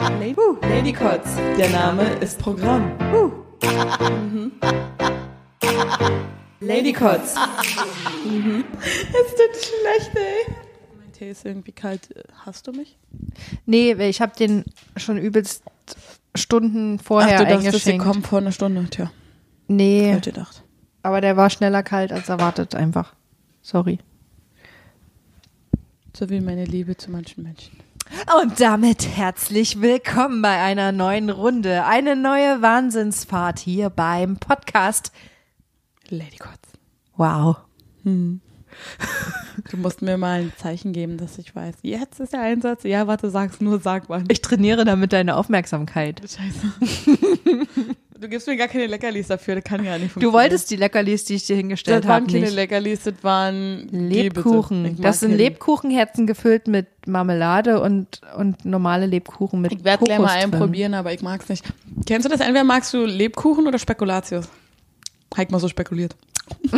Ladycots, der Name ist Programm. Ladycots. Es tut schlecht, ey. Mein Tee ist irgendwie kalt. Hast du mich? Nee, ich habe den schon übelst Stunden vorher Ach, du dachtest, sie eingeschenkt. kommen vor einer Stunde. Tja, Nee, heute gedacht. aber der war schneller kalt als erwartet einfach. Sorry. So wie meine Liebe zu manchen Menschen. Und damit herzlich willkommen bei einer neuen Runde. Eine neue Wahnsinnsfahrt hier beim Podcast. Ladycots. Wow. Du musst mir mal ein Zeichen geben, dass ich weiß. Jetzt ist der Einsatz. Ja, warte, sag's nur, sag wann. Ich trainiere damit deine Aufmerksamkeit. Scheiße. Du gibst mir gar keine Leckerlis dafür, das kann ja nicht Du funktionieren. wolltest die Leckerlis, die ich dir hingestellt Das waren habe, keine nicht. Leckerlis, das waren. Lebkuchen. Das sind keine. Lebkuchenherzen gefüllt mit Marmelade und, und normale Lebkuchen mit Ich werde gleich mal einen drin. probieren, aber ich mag's nicht. Kennst du das? Entweder magst du Lebkuchen oder Spekulatius. Hab ich mal so spekuliert.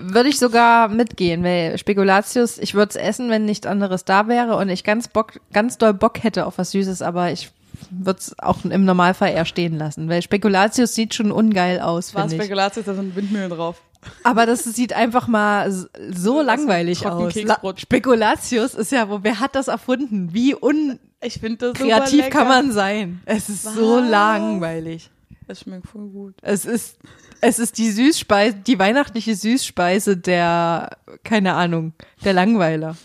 Würde ich sogar mitgehen, weil Spekulatius, ich würde es essen, wenn nichts anderes da wäre und ich ganz Bock, ganz doll Bock hätte auf was Süßes, aber ich würde es auch im Normalfall eher stehen lassen, weil Spekulatius sieht schon ungeil aus, War. Spekulatius, da sind Windmühlen drauf. Aber das sieht einfach mal so langweilig aus. La- Spekulatius ist ja, wo, wer hat das erfunden? Wie unkreativ Ich finde das super lecker. kann man sein? Es ist so Was? langweilig. Das schmeckt voll gut. Es ist, es ist die Süßspeise, die weihnachtliche Süßspeise der, keine Ahnung, der Langweiler.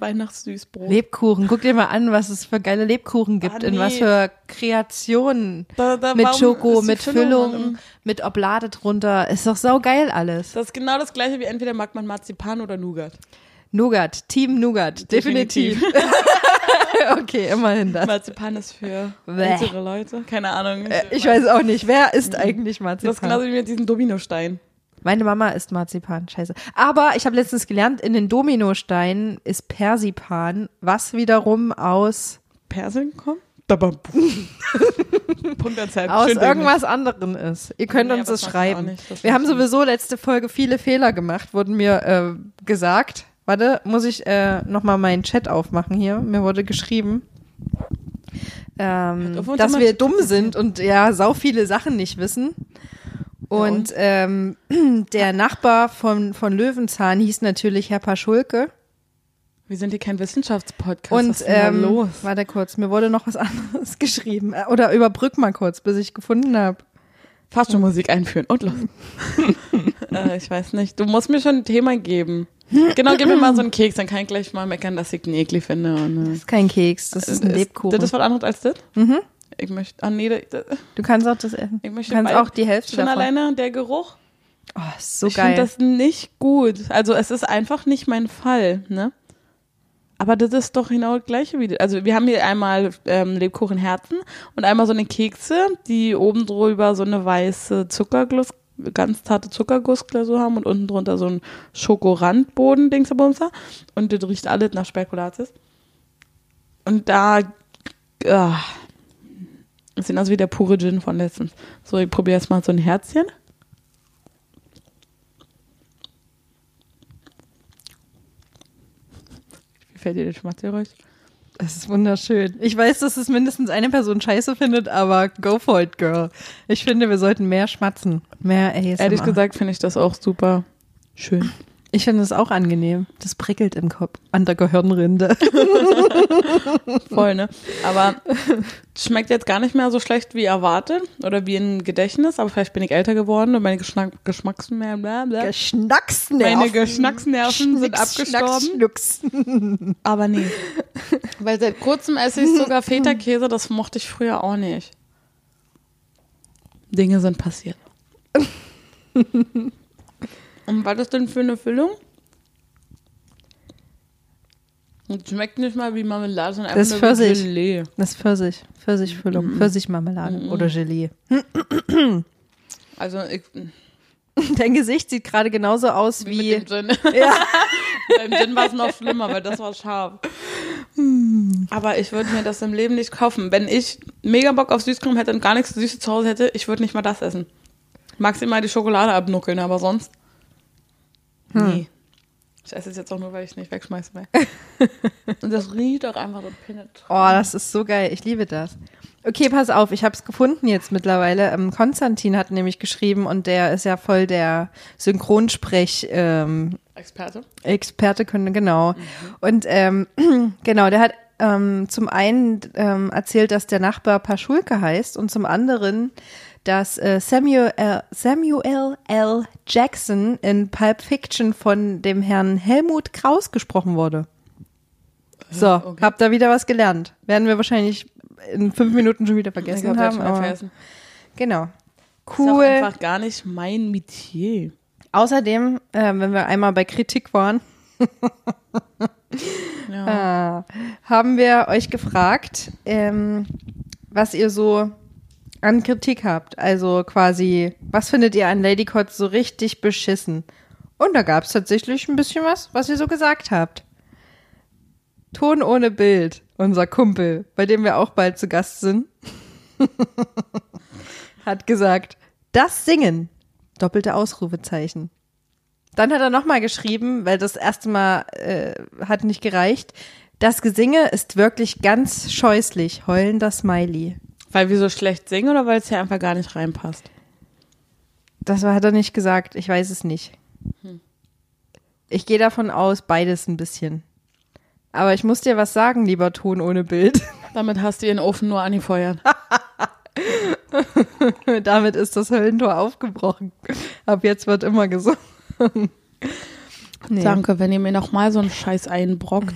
Weihnachtssüßbrot. Lebkuchen. Guck dir mal an, was es für geile Lebkuchen gibt. Ah, In nee. was für Kreationen. Da- da- mit Schoko, ist mit Füllung Füllung, mit Oblade drunter. Ist doch saugeil alles. Das ist genau das gleiche wie entweder mag man Marzipan oder Nougat. Nougat. Team Nougat. Definitiv. okay, immerhin das. Marzipan ist für ältere Leute. Keine Ahnung. Äh, Ich weiß auch nicht, wer isst eigentlich das ist genauso Marzipan? wie mit diesem Dominostein. Meine Mama isst Marzipan, scheiße. Aber ich habe letztens gelernt, in den Dominosteinen ist Persipan, was wiederum aus, Persien kommt? Aus irgendwas anderem ist. Ihr könnt Nee, uns das schreiben. nicht, Wir haben sowieso letzte Folge viele Fehler gemacht, wurden mir äh, gesagt. Warte, muss ich äh, nochmal meinen Chat aufmachen hier. Mir wurde geschrieben, ähm, dass wir dumm sind und ja, sau viele Sachen nicht wissen. Und, ähm, der Nachbar von, von Löwenzahn hieß natürlich Herr Paschulke. Wir sind hier kein Wissenschaftspodcast. Was Und ist denn da ähm, los? warte kurz, mir wurde noch was anderes geschrieben. Äh, Oder überbrück mal kurz, bis ich gefunden habe. Fast schon Musik einführen und los. äh, ich weiß nicht. Du musst mir schon ein Thema geben. Genau, gib mir mal so einen Keks, dann kann ich gleich mal meckern, dass ich den eklig finde. Und, Das äh, ist kein Keks, das ist ein Lebkuchen. Das ist was anderes als das? Mhm. Ich möchte, ah nee, das, Du kannst auch das essen. ich Du möchte kannst beide- auch die Hälfte Schon davon. alleine der Geruch. Oh, ist so ich finde geil. das nicht gut. Also es ist einfach nicht mein Fall, ne? Aber das ist doch genau das gleiche wie. Also wir haben hier einmal ähm, Lebkuchenherzen und einmal so eine Kekse, die oben drüber so eine weiße Zuckerguss, ganz zarte Zuckergussglasur haben und unten drunter so ein Schokorandboden, Dingsabumser. Und das riecht alles nach Spekulatius. Und da, ah, das sieht aus wie der pure Gin von letztens. So, ich probiere jetzt mal so ein Herzchen. Wie fällt dir das Schmatzgeräusch? Das ist wunderschön. Ich weiß, dass es mindestens eine Person scheiße findet, aber go for it, girl. Ich finde, wir sollten mehr schmatzen. Mehr ASMR. Ehrlich gesagt finde ich das auch super schön. Ich finde es auch angenehm. Das prickelt im Kopf. An der Gehirnrinde. Voll, ne? Aber schmeckt jetzt gar nicht mehr so schlecht wie erwartet oder wie im Gedächtnis, aber vielleicht bin ich älter geworden und meine Geschmack Geschmacksnerven, bla bla. Geschnacksnerven. Meine Geschmacksnerven sind abgestorben. Aber nee. Weil seit kurzem esse ich sogar Feta-Käse, das mochte ich früher auch nicht. Dinge sind passiert. Und was ist denn für eine Füllung? Und schmeckt nicht mal wie Marmelade, sondern Das einfach ist nur wie Pfirsich. Gelee. Das ist Pfirsich. Pfirsichfüllung. Mhm. Pfirsichmarmelade oder Gelee. Also ich, Dein Gesicht sieht gerade genauso aus mit wie. dem Gin. Ja. Beim Gin war es noch schlimmer, weil das war scharf. Aber ich würde mir das im Leben nicht kaufen. Wenn ich mega Bock auf Süßcreme hätte und gar nichts Süßes zu Hause hätte, ich würde nicht mal das essen. Maximal die Schokolade abnuckeln, aber sonst. Nee. Ich esse es jetzt auch nur, weil ich es nicht wegschmeißen will. Und das riecht auch einfach so penetrant. Oh, das ist so geil. Ich liebe das. Okay, pass auf, ich habe es gefunden jetzt mittlerweile. Ähm, Konstantin hat nämlich geschrieben und der ist ja voll der Synchronsprech ähm, Experte. Experte können, genau. Und ähm, genau, der hat ähm, zum einen ähm, erzählt, dass der Nachbar Paschulke heißt und zum anderen, dass äh, Samuel, L, Samuel L. Jackson in Pulp Fiction von dem Herrn Helmut Kraus gesprochen wurde. So, okay. habt ihr wieder was gelernt. Werden wir wahrscheinlich in fünf Minuten schon wieder Ich vergessen glaub, hat haben. Aber, vergessen. genau. Ist Cool. einfach gar nicht mein Metier. Außerdem, äh, wenn wir einmal bei Kritik waren, Ja. Ah, haben wir euch gefragt, ähm, was ihr so an Kritik habt. Also quasi, was findet ihr an Lady so richtig beschissen? Und da gab es tatsächlich ein bisschen was, was ihr so gesagt habt. Ton ohne Bild, unser Kumpel, bei dem wir auch bald zu Gast sind, hat gesagt, das Singen, doppelte Ausrufezeichen. Dann hat er nochmal geschrieben, weil das erste Mal äh, hat nicht gereicht. Das Gesinge ist wirklich ganz scheußlich. Heulender Smiley. Weil wir so schlecht singen oder weil es hier einfach gar nicht reinpasst? Das war- hat er nicht gesagt. Ich weiß es nicht. Ich gehe davon aus, beides ein bisschen. Aber ich muss dir was sagen, lieber Ton ohne Bild. Damit hast du ihren Ofen nur angefeuert. Damit ist das Höllentor aufgebrochen. Ab jetzt wird immer gesungen. nee. Danke, wenn ihr mir nochmal so einen Scheiß einbrockt.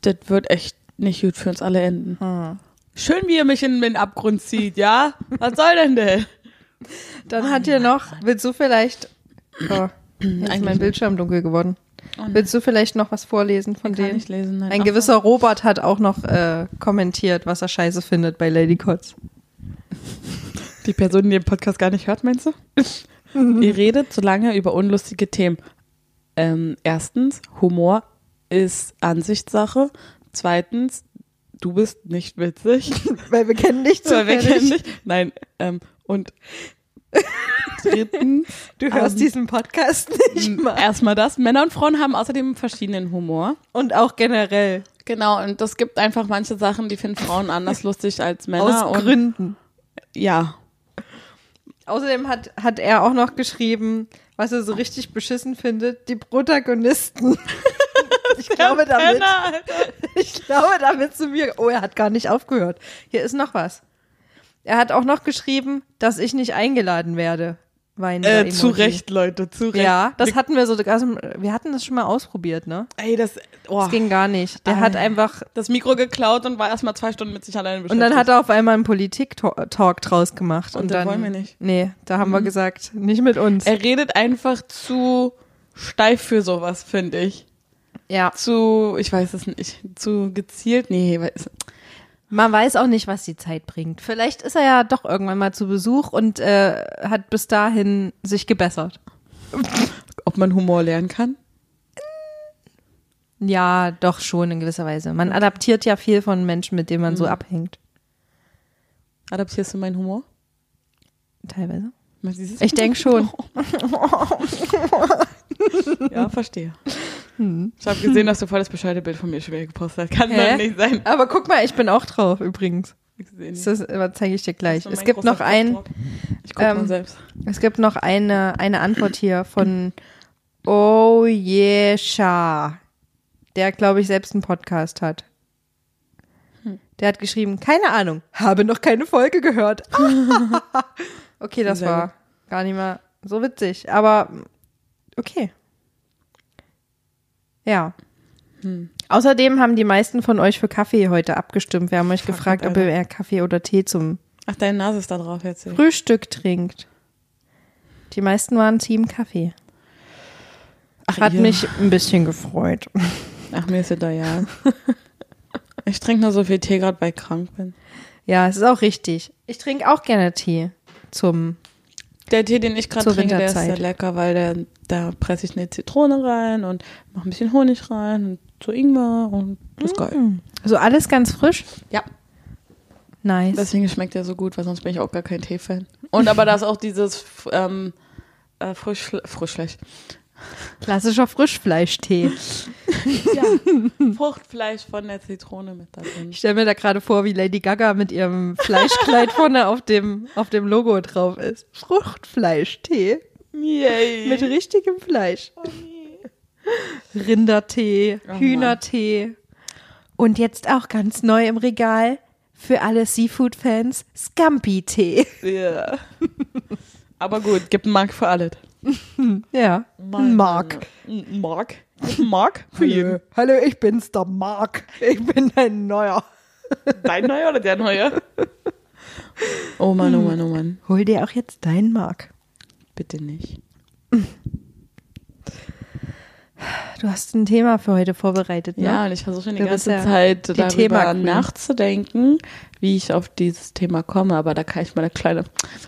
das wird echt nicht gut für uns alle enden. Hm. Schön, wie ihr mich in den Abgrund zieht, ja? Was soll denn der? Dann hat hier noch, willst du vielleicht, oh, jetzt ist Eigentlich mein nicht. Bildschirm dunkel geworden. Oh. Willst du vielleicht noch was vorlesen von Kann denen? ich lesen. Nein. Ein Ach, gewisser Robert hat auch noch äh, kommentiert, was er scheiße findet bei Lady Kotz. Die Person, die den Podcast gar nicht hört, meinst du? Ihr redet so lange über unlustige Themen. Ähm, erstens, Humor ist Ansichtssache. Zweitens, du bist nicht witzig. Weil wir kennen dich Weil wir kennen dich. Nein, ähm, und drittens, Du hörst Ähm, diesen Podcast nicht mal. erstmal das. Männer und Frauen haben außerdem verschiedenen Humor. Und auch generell. Genau, und es gibt einfach manche Sachen, die finden Frauen anders lustig als Männer. Aus und, Gründen. Ja. Außerdem hat, hat er auch noch geschrieben, was er so richtig beschissen findet, die Protagonisten. ich glaube damit, Penner, ich glaube damit zu mir, oh, er hat gar nicht aufgehört. Hier ist noch was. Er hat auch noch geschrieben, dass ich nicht eingeladen werde. Weinender Äh, zu. Recht, Leute, zu Recht. Ja, das hatten wir so, also, wir hatten das schon mal ausprobiert, ne? Ey, das, oh, Das ging gar nicht. Der hat Ah. einfach, das Mikro geklaut und war erstmal zwei Stunden mit sich alleine und beschäftigt. dann hat er auf einmal einen Politik-Talk draus gemacht. Und Und, dann, wollen wir nicht. Mhm. Nee, da haben wir gesagt, nicht mit uns. Er redet einfach zu steif für sowas, finde ich. Ja. Zu, ich weiß es nicht, zu gezielt, nee, weiß, Man weiß auch nicht, was die Zeit bringt. Vielleicht ist er ja doch irgendwann mal zu Besuch und äh, hat bis dahin sich gebessert. ob man Humor lernen kann. Ja, doch schon in gewisser Weise. Man adaptiert ja viel von Menschen, mit denen man Mhm. so abhängt. Adaptierst du meinen Humor? Teilweise. Ich denke schon. Ja, verstehe. Ich habe gesehen, dass du voll das bescheuerte Bild von mir schon wieder gepostet hast. Kann doch nicht sein. Aber guck mal, ich bin auch drauf übrigens. Das, zeige ich dir gleich. Es gibt noch ein. Ich guck mal ähm, selbst. es gibt noch eine, eine Antwort hier von Oh Yesha, der glaube ich selbst einen Podcast hat. Der hat geschrieben, keine Ahnung, habe noch keine Folge gehört. okay, das war gar nicht mal so witzig, aber okay. Ja. Außerdem haben die meisten von euch für Kaffee heute abgestimmt. Wir haben euch Fuck gefragt, it, ob Alter. ihr eher Kaffee oder Tee zum Ach, deine Nase ist da drauf jetzt. Frühstück trinkt. Die meisten waren Team Kaffee. Ach, Hat ihr. mich ein bisschen gefreut. Ach, mir ist es ja. Ich trinke nur so viel Tee, gerade weil ich krank bin. Ja, es ist auch richtig. Ich trinke auch gerne Tee zum. Der Tee, den ich gerade trinke, der ist sehr lecker, weil der, da presse ich eine Zitrone rein und mache ein bisschen Honig rein und so Ingwer und das ist geil. Also alles ganz frisch. Ja. Nice. Deswegen schmeckt der so gut, weil sonst bin ich auch gar kein Tee-Fan. Und aber da ist auch dieses ähm, äh, frisch, frischlich. Klassischer Frischfleischtee. Ja. Fruchtfleisch von der Zitrone mit da drin. Ich stelle mir da gerade vor, wie Lady Gaga mit ihrem Fleischkleid vorne auf dem, auf dem Logo drauf ist. Fruchtfleischtee Yay. mit richtigem Fleisch. Rindertee, Oh. Hühnertee. Und jetzt auch ganz neu im Regal für alle Seafood-Fans Scampi-Tee. Ja. Aber gut, gibt einen Mark für alles. Ja, Mark. Mark? Mark für jeden. Hallo, ich bin's, der Mark. Ich bin ein Neuer. Dein neuer oder der neue? Oh Mann, oh Mann, oh Mann. Hol dir auch jetzt deinen Mark. Bitte nicht. Du hast ein Thema für heute vorbereitet, ne? Ja, und ich versuche schon die Du ganze ja Zeit die darüber nachzudenken, wie ich auf dieses Thema komme. Aber da kann ich mal eine kleine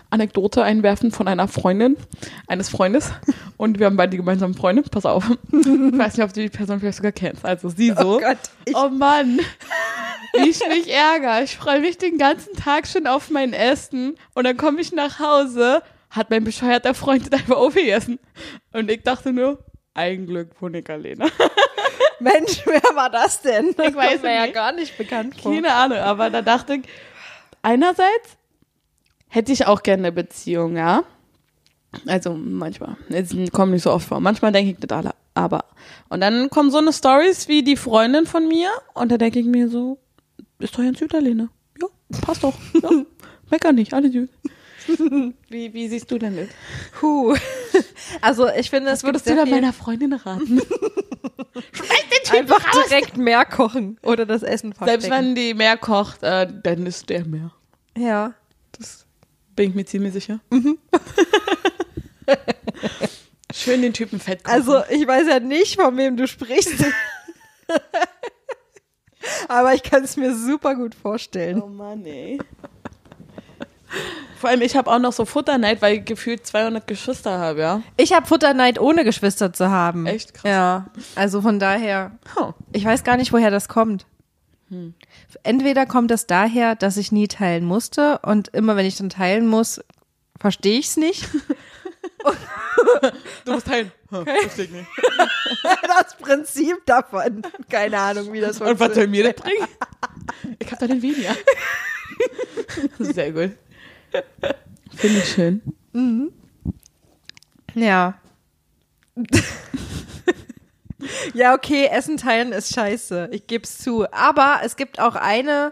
Anekdote einwerfen von einer Freundin, eines Freundes. Und wir haben beide gemeinsame Freunde. Pass auf. Ich weiß nicht, ob du die Person vielleicht sogar kennst. Also sie so. Oh Gott, ich- oh Mann. Wie ich mich ärgere. Ich freue mich den ganzen Tag schon auf mein Essen. Und dann komme ich nach Hause, hat mein bescheuerter Freund einfach aufgegessen. Und ich dachte nur, ein Glück, Punika Lena. Mensch, wer war das denn? Das Ich weiß mir ja gar nicht bekannt vor. Keine Ahnung, aber da dachte ich, einerseits hätte ich auch gerne eine Beziehung, ja. Also manchmal. Es kommt nicht so oft vor. Manchmal denke ich nicht alle, aber. Und dann kommen so eine Stories wie die Freundin von mir und da denke ich mir so, ist doch ganz Süderlehne. Ja, passt doch. Ja. Mecker nicht, alle süß. Wie, wie siehst du denn das? Puh. Also ich finde, es würdest du sehr da viel- meiner Freundin raten? einfach direkt mehr kochen oder das Essen verstecken. Selbst wenn die mehr kocht, äh, dann ist der mehr. ja. Das bin ich mir ziemlich sicher. Schön den Typen fett kochen. Also ich weiß ja nicht, von wem du sprichst. Aber ich kann es mir super gut vorstellen. oh Mann, ey. Vor allem, ich habe auch noch so Futterneid, weil ich gefühlt 200 Geschwister habe, ja. Ich habe Futterneid, ohne Geschwister zu haben. Echt krass. Ja. Also von daher, Oh. ich weiß gar nicht, woher das kommt. Entweder kommt das daher, dass ich nie teilen musste und immer wenn ich dann teilen muss, verstehe ich es nicht. Du musst teilen. Okay. Verstehe ich nicht. das Prinzip davon. Keine Ahnung, wie das Und was soll mir das bringen? Ich habe da den weniger. Sehr gut. Finde ich schön. Ja. ja, okay, Essen teilen ist scheiße. Ich geb's zu. Aber es gibt auch eine,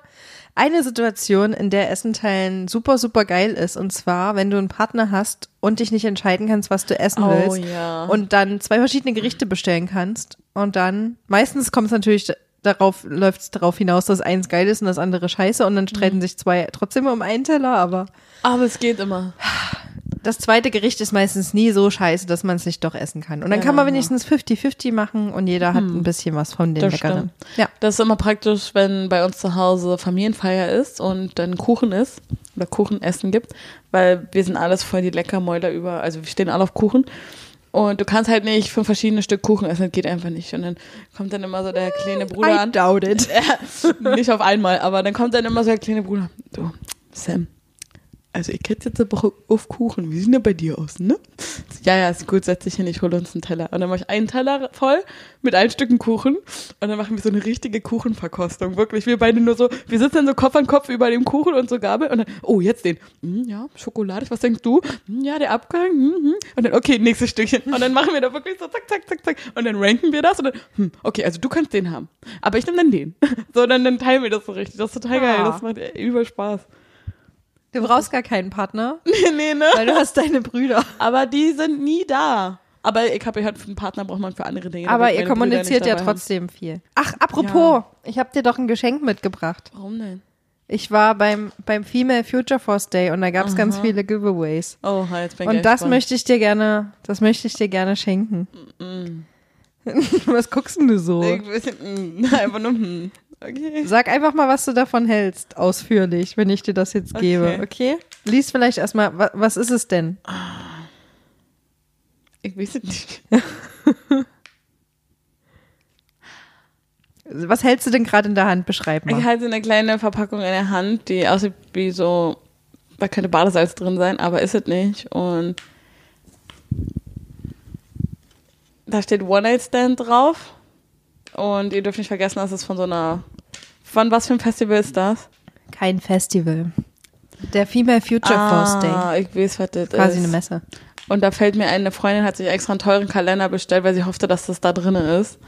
eine Situation, in der Essen teilen super, super geil ist. Und zwar, wenn du einen Partner hast und dich nicht entscheiden kannst, was du essen Oh, willst. ja. Und dann zwei verschiedene Gerichte bestellen kannst. Und dann, meistens kommt es natürlich darauf, läuft es darauf hinaus, dass eins geil ist und das andere scheiße. Und dann streiten sich zwei trotzdem um einen Teller, aber Aber es geht immer. das zweite Gericht ist meistens nie so scheiße, dass man es nicht doch essen kann. Und dann kann man Ja. wenigstens 50-50 machen und jeder hat ein bisschen was von den Das Leckeren. stimmt. Ja. Das ist immer praktisch, wenn bei uns zu Hause Familienfeier ist und dann Kuchen ist oder Kuchenessen gibt, weil wir sind alles voll die Leckermäuler über, also wir stehen alle auf Kuchen. Und du kannst halt nicht fünf verschiedene Stück Kuchen essen, das geht einfach nicht. Und dann kommt dann immer so der kleine Bruder I an. doubt it. Nicht auf einmal, aber dann kommt dann immer so der kleine Bruder. Du, Sam, also ich hätte jetzt eine Woche auf Kuchen. Wie sieht denn bei dir aus, ne? Ja, ja, ist gut, setz dich hin, ich hole uns einen Teller. Und dann mache ich einen Teller voll mit allen Stücken Kuchen und dann machen wir so eine richtige Kuchenverkostung. Wirklich, wir beide nur so, wir sitzen dann so Kopf an Kopf über dem Kuchen und so Gabel und dann, oh, jetzt den. Hm, ja, Schokolade, was denkst du? Hm, ja, der Abgang. Hm, hm. Und dann, okay, nächstes Stückchen. Und dann machen wir da wirklich so zack, zack, zack, zack. Und dann ranken wir das und dann, hm, okay, also du kannst den haben. Aber ich nehme dann den. So, dann, dann teilen wir das so richtig. Das ist total geil. Ah. Das macht übel Spaß. Du brauchst gar keinen Partner, Nee, nee, ne? weil du hast deine Brüder. Aber die sind nie da. Aber ich habe gehört, für einen Partner braucht man für andere Dinge. Aber ihr kommuniziert ja trotzdem viel. Ach, apropos, ich habe dir doch ein Geschenk mitgebracht. Haben. Warum denn? Ich war beim, beim Female Future Force Day und da gab es ganz viele Giveaways. Oh, jetzt bin ich Und das gespannt. möchte ich dir gerne, das möchte ich dir gerne schenken. Was guckst denn du so? Ich weiß- mm, Einfach nur, hm. Okay. Sag einfach mal, was du davon hältst, ausführlich, wenn ich dir das jetzt gebe, okay? Lies vielleicht erstmal, wa was ist es denn? Ich weiß es nicht. Was hältst du denn gerade in der Hand? Beschreib Ich mal. halte eine kleine Verpackung in der Hand, die aussieht wie so, da könnte Badesalz drin sein, aber ist es nicht. Und Da steht One-Night-Stand drauf. Und ihr dürft nicht vergessen, dass es von so einer. Von was für ein Festival ist das? Kein Festival. Der Female Future Force Day. Ah, ich weiß, was das Quasi ist. eine Messe. Und da fällt mir ein, eine Freundin hat sich extra einen teuren Kalender bestellt, weil sie hoffte, dass das da drin ist.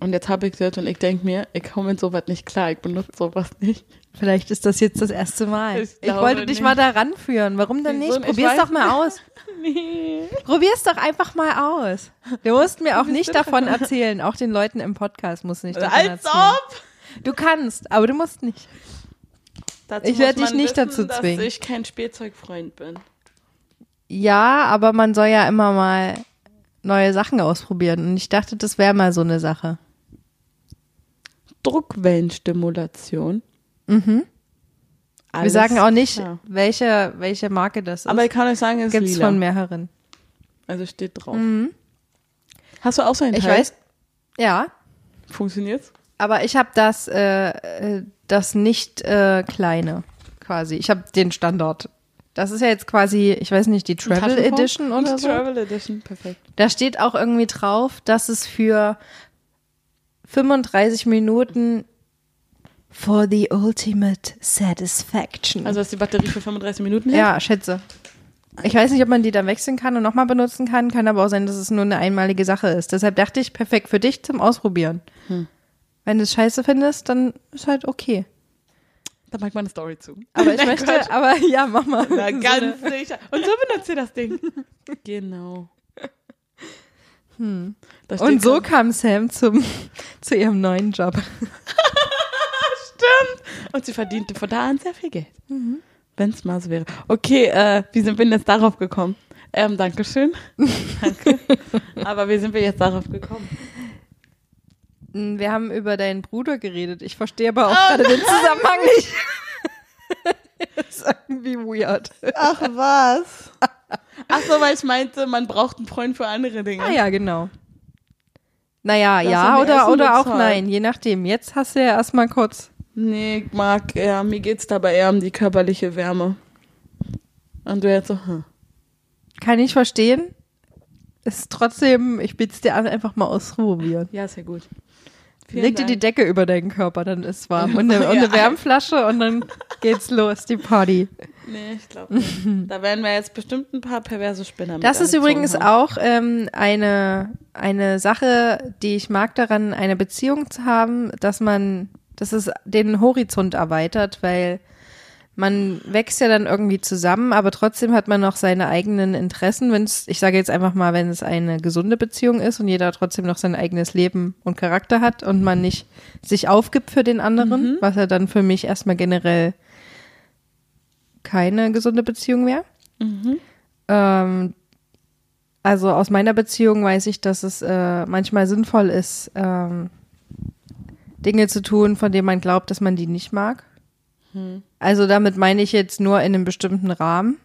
Und jetzt habe ich das und ich denke mir, ich komme mit sowas nicht klar, ich benutze sowas nicht. Vielleicht ist das jetzt das erste Mal. Ich Ich, wollte dich nicht. mal da ranführen. Warum denn nicht? Ich Probier's doch mal aus. Nee. Probier's doch einfach mal aus. Du musst mir auch nicht davon erzählen. Auch den Leuten im Podcast musst du nicht davon Als erzählen. ob! Du kannst, aber du musst nicht. Dazu Ich muss werd dich nicht wissen, dazu zwingen. Dass ich kein Spielzeugfreund bin. Ja, aber man soll ja immer mal neue Sachen ausprobieren. Und ich dachte, das wäre mal so eine Sache. Druckwellenstimulation. Mhm. Wir Alles sagen auch nicht, klar. welche, welche Marke das ist. Aber ich kann euch sagen, es ist gibt's lila. von mehreren. Also steht drauf. Hast du auch so ein Ich Teil? weiß, ja, Funktioniert's? aber ich habe das, äh, äh, das nicht äh, kleine quasi. Ich habe den Standard. Das ist ja jetzt quasi, ich weiß nicht, die Travel? Edition oder so. Travel Edition, perfekt. Da steht auch irgendwie drauf, dass es für 35 Minuten for the ultimate satisfaction. Also ist die Batterie für 35 Minuten hält? ja, schätze. Ich weiß nicht, ob man die dann wechseln kann und nochmal benutzen kann. Kann aber auch sein, dass es nur eine einmalige Sache ist. Deshalb dachte ich, perfekt für dich zum Ausprobieren. Hm. Wenn du es scheiße findest, dann ist halt okay. Da macht man eine Story zu. Aber ich Nein, möchte, Quatsch. aber ja, mach mal. Na, So ganz sicher. Und so benutzt ihr das Ding. genau. Da steht Und so kam Sam zum, zu ihrem neuen Job. Und sie verdiente von da an sehr viel Geld. Wenn es mal so wäre. Okay, äh, wie sind wir denn jetzt darauf gekommen? Ähm, Dankeschön. Danke. Aber wie sind wir jetzt darauf gekommen? Wir haben über deinen Bruder geredet. Ich verstehe aber auch gerade den Zusammenhang nicht. das ist irgendwie weird. Ach was. Ach so, weil ich meinte, man braucht einen Freund für andere Dinge. Ah ja, genau. Naja, Das ja oder, oder auch nein, je nachdem. Jetzt hast du ja erstmal kurz. Nee, ich mag eher, mir geht's dabei eher um die körperliche Wärme. Und du jetzt so, hm. Kann ich verstehen. Ist trotzdem, ich biete es dir an, einfach mal ausprobieren. Ja, ist ja gut. Vielen Leg dir die. Decke über deinen Körper, dann ist es warm. Und eine, und eine. Wärmflasche und dann geht's los, die Party. Nee, ich glaube nicht. Da werden wir jetzt bestimmt ein paar perverse Spinner Das ist übrigens haben. auch ähm, eine, eine Sache, die ich mag daran, eine Beziehung zu haben, dass man, dass es den Horizont erweitert, weil man wächst ja dann irgendwie zusammen, aber trotzdem hat man noch seine eigenen Interessen. Wenn es, ich sage jetzt einfach mal, wenn es eine gesunde Beziehung ist und jeder trotzdem noch sein eigenes Leben und Charakter hat und man nicht sich aufgibt für den anderen, was ja dann für mich erstmal generell keine gesunde Beziehung wäre. Ähm, also aus meiner Beziehung weiß ich, dass es äh, manchmal sinnvoll ist, ähm, Dinge zu tun, von denen man glaubt, dass man die nicht mag. Also damit meine ich jetzt nur in einem bestimmten Rahmen.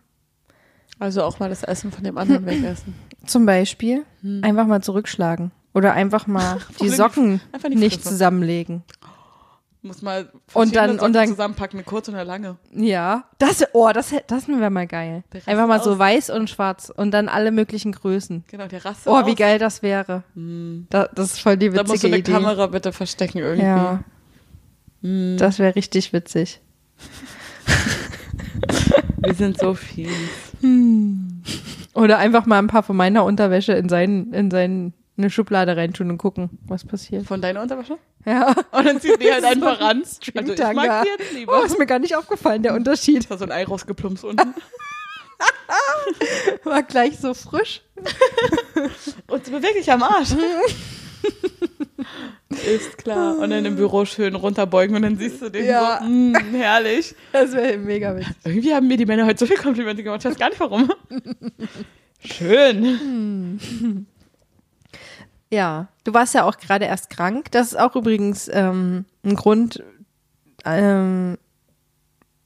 Also auch mal das Essen von dem anderen wegessen. Zum Beispiel einfach mal zurückschlagen oder einfach mal die Socken nicht zusammenlegen. Muss mal Und dann- verschiedene und dann- zusammenpacken, eine kurze und eine lange. Ja, das, oh, das, das wäre mal geil. Einfach mal rastet so aus. weiß und schwarz und dann alle möglichen Größen. Genau, der rastet Oh, wie aus. geil das wäre. Da, das ist voll die Da musst du witzige eine Idee. Kamera bitte verstecken irgendwie. Ja, Hm, das wäre richtig witzig. wir sind so fies. Oder einfach mal ein paar von meiner Unterwäsche in seinen, in seinen, eine Schublade reintun und gucken, was passiert. Von deiner Unterwäsche? Ja. Und dann zieht die halt So einfach ein ran. Also ich mag die jetzt lieber. Oh, ist mir gar nicht aufgefallen, der Unterschied. Da so ein Ei rausgeplumpst unten. War gleich so frisch. Und beweg dich am Arsch. Ist klar. Und dann im Büro schön runterbeugen und dann siehst du den Ja. so, mm, herrlich. Das wäre mega witzig. Irgendwie haben mir die Männer heute so viel Komplimente gemacht, ich weiß gar nicht warum. Schön. Ja, du warst ja auch gerade erst krank. Das ist auch übrigens ähm, ein Grund, ähm,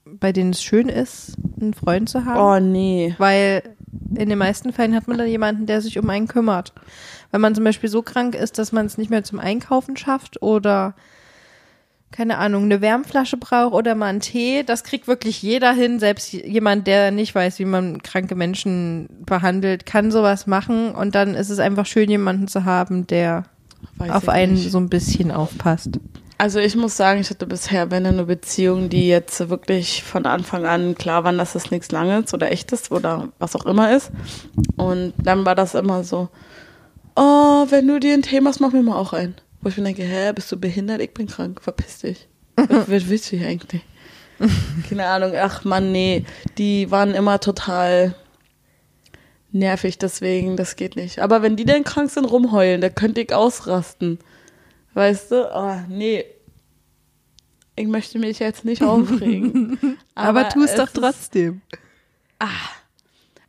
bei dem es schön ist, einen Freund zu haben. Oh nee. Weil in den meisten Fällen hat man dann jemanden, der sich um einen kümmert. Wenn man zum Beispiel so krank ist, dass man es nicht mehr zum Einkaufen schafft oder keine Ahnung, eine Wärmflasche braucht oder mal einen Tee, das kriegt wirklich jeder hin. Selbst jemand, der nicht weiß, wie man kranke Menschen behandelt, kann sowas machen. Und dann ist es einfach schön, jemanden zu haben, der Weiß auf einen nicht. so ein bisschen aufpasst. Also ich muss sagen, ich hatte bisher, wenn eine Beziehung, die jetzt wirklich von Anfang an klar war, dass es nichts Langes oder echtes oder was auch immer ist. Und dann war das immer so, oh, wenn du dir ein Thema machst, mach mir mal auch ein. Wo ich mir denke, hä, bist du behindert? Ich bin krank, verpiss dich. Was, was willst du hier eigentlich? Keine Ahnung, ach man, nee, die waren immer total nervig, deswegen, das geht nicht. Aber wenn die dann krank sind, rumheulen, da könnte ich ausrasten. Weißt du? Oh, nee. Ich möchte mich jetzt nicht aufregen. Aber, tu es doch ist- trotzdem.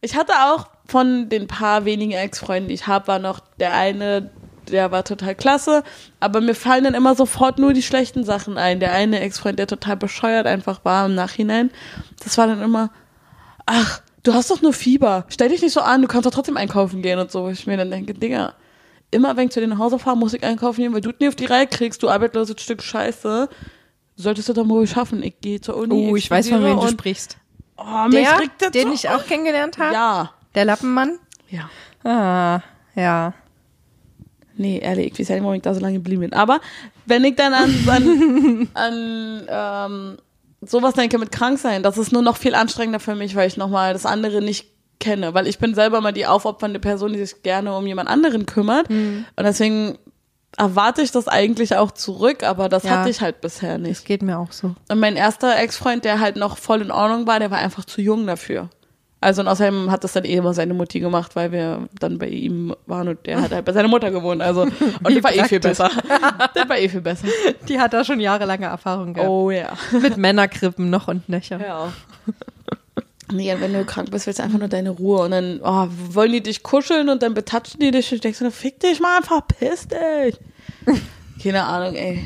Ich hatte auch von den paar wenigen Ex-Freunden, die ich habe, war noch der eine, der war total klasse. Aber mir fallen dann immer sofort nur die schlechten Sachen ein. Der eine Ex-Freund, der total bescheuert einfach war im Nachhinein. Das war dann immer, ach, du hast doch nur Fieber. Stell dich nicht so an, du kannst doch trotzdem einkaufen gehen und so. Wo ich mir dann denke, Digga, immer wenn ich zu dir nach Hause fahre, muss ich einkaufen gehen, weil du nie auf die Reihe kriegst, du arbeitsloses Stück Scheiße. Solltest du doch mal schaffen. Ich gehe zur Uni. Oh, ich weiß von wem du sprichst. Oh, Der, den so ich auch kennengelernt habe? Ja. Der Lappenmann? Ja. Ah, ja. Nee, ehrlich, ich weiß ja nicht, warum ich da so lange geblieben bin. Aber wenn ich dann an, an, an ähm, sowas denke mit Kranksein, das ist nur noch viel anstrengender für mich, weil ich nochmal das andere nicht kenne. Weil ich bin selber mal die aufopfernde Person, die sich gerne um jemand anderen kümmert. Und deswegen erwarte ich das eigentlich auch zurück, aber das Ja. hatte ich halt bisher Das nicht. geht mir auch so. Und mein erster Ex-Freund, der halt noch voll in Ordnung war, der war einfach zu jung dafür. Also und außerdem hat das dann eh immer seine Mutti gemacht, weil wir dann bei ihm waren und der hat halt bei seiner Mutter gewohnt. Also und das war eh viel besser. das war eh viel besser. Die hat da schon jahrelange Erfahrung gehabt. Oh ja. Mit Männerkrippen noch und nöcher. Ja. Nee, wenn du krank bist, willst du einfach nur deine Ruhe. Und dann oh, wollen die dich kuscheln und dann betatschen die dich und denkst du, fick dich mal einfach, piss dich. Keine Ahnung, ey.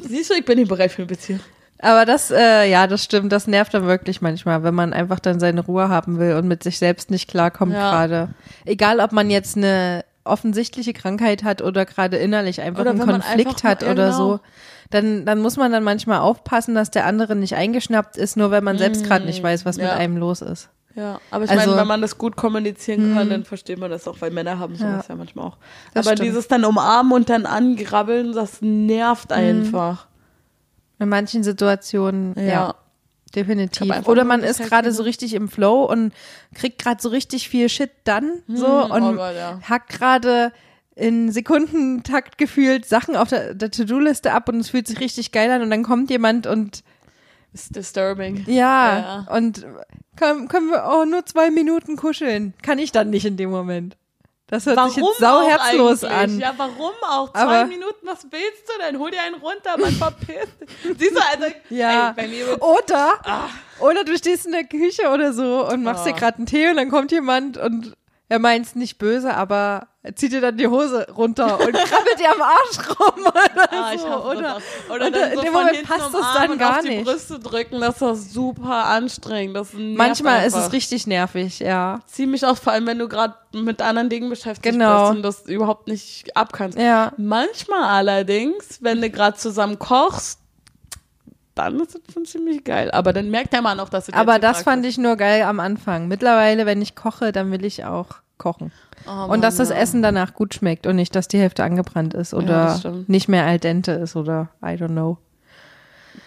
Siehst du, ich bin nicht bereit für eine Beziehung. Aber das, äh, ja, das stimmt. Das nervt dann wirklich manchmal, wenn man einfach dann seine Ruhe haben will und mit sich selbst nicht klarkommt Ja. gerade. Egal, ob man jetzt eine offensichtliche Krankheit hat oder gerade innerlich einfach Oder einen wenn Konflikt einfach hat ja, oder genau. so. Dann, dann muss man dann manchmal aufpassen, dass der andere nicht eingeschnappt ist, nur weil man selbst gerade nicht weiß, was mit Mm, ja. einem los ist. Ja, aber ich Also- meine, wenn man das gut kommunizieren kann, dann versteht man das auch, weil Männer haben sowas ja, manchmal auch. Das aber stimmt. dieses dann umarmen und dann angrabbeln, das nervt einfach. In manchen Situationen, ja. Ja. Definitiv. Oder man ist halt gerade so richtig im Flow und kriegt gerade so richtig viel Shit dann so oh und Gott, ja. hackt gerade in Sekundentakt gefühlt Sachen auf der, der To-Do-Liste ab und es fühlt sich richtig geil an und dann kommt jemand und Ist disturbing. ja, Ja. und können, können wir auch nur zwei Minuten kuscheln. Kann ich dann nicht in dem Moment. Das hört sich jetzt sau auch herzlos eigentlich? an. Ja, warum auch? Zwei Aber- Minuten, was willst du denn? Hol dir einen runter, man verpisst. dich. Siehst du, also, Ja. ey, mir wird's- Oder, oder du stehst in der Küche oder so und machst dir Ah. gerade einen Tee und dann kommt jemand und er meint's nicht böse, aber er zieht dir dann die Hose runter und krabbelt dir am Arsch rum oder Ah, so. Oder. Oder dann in so dem von Moment passt es dann gar auf die nicht. Brüste drücken, das ist super anstrengend. Das Manchmal ist einfach. es richtig nervig, ja. ziemlich auch, vor allem wenn du gerade mit anderen Dingen beschäftigt Genau. bist und das überhaupt nicht abkannst. Ja. Manchmal allerdings, wenn du gerade zusammen kochst, dann ist es schon ziemlich geil. Aber dann merkt der Mann auch, dass du Aber das fand ich nur geil am Anfang. Mittlerweile, wenn ich koche, dann will ich auch kochen. Oh, und dass das ja. Essen danach gut schmeckt und nicht, dass die Hälfte angebrannt ist Ja, oder das stimmt. nicht mehr al dente ist oder I don't know.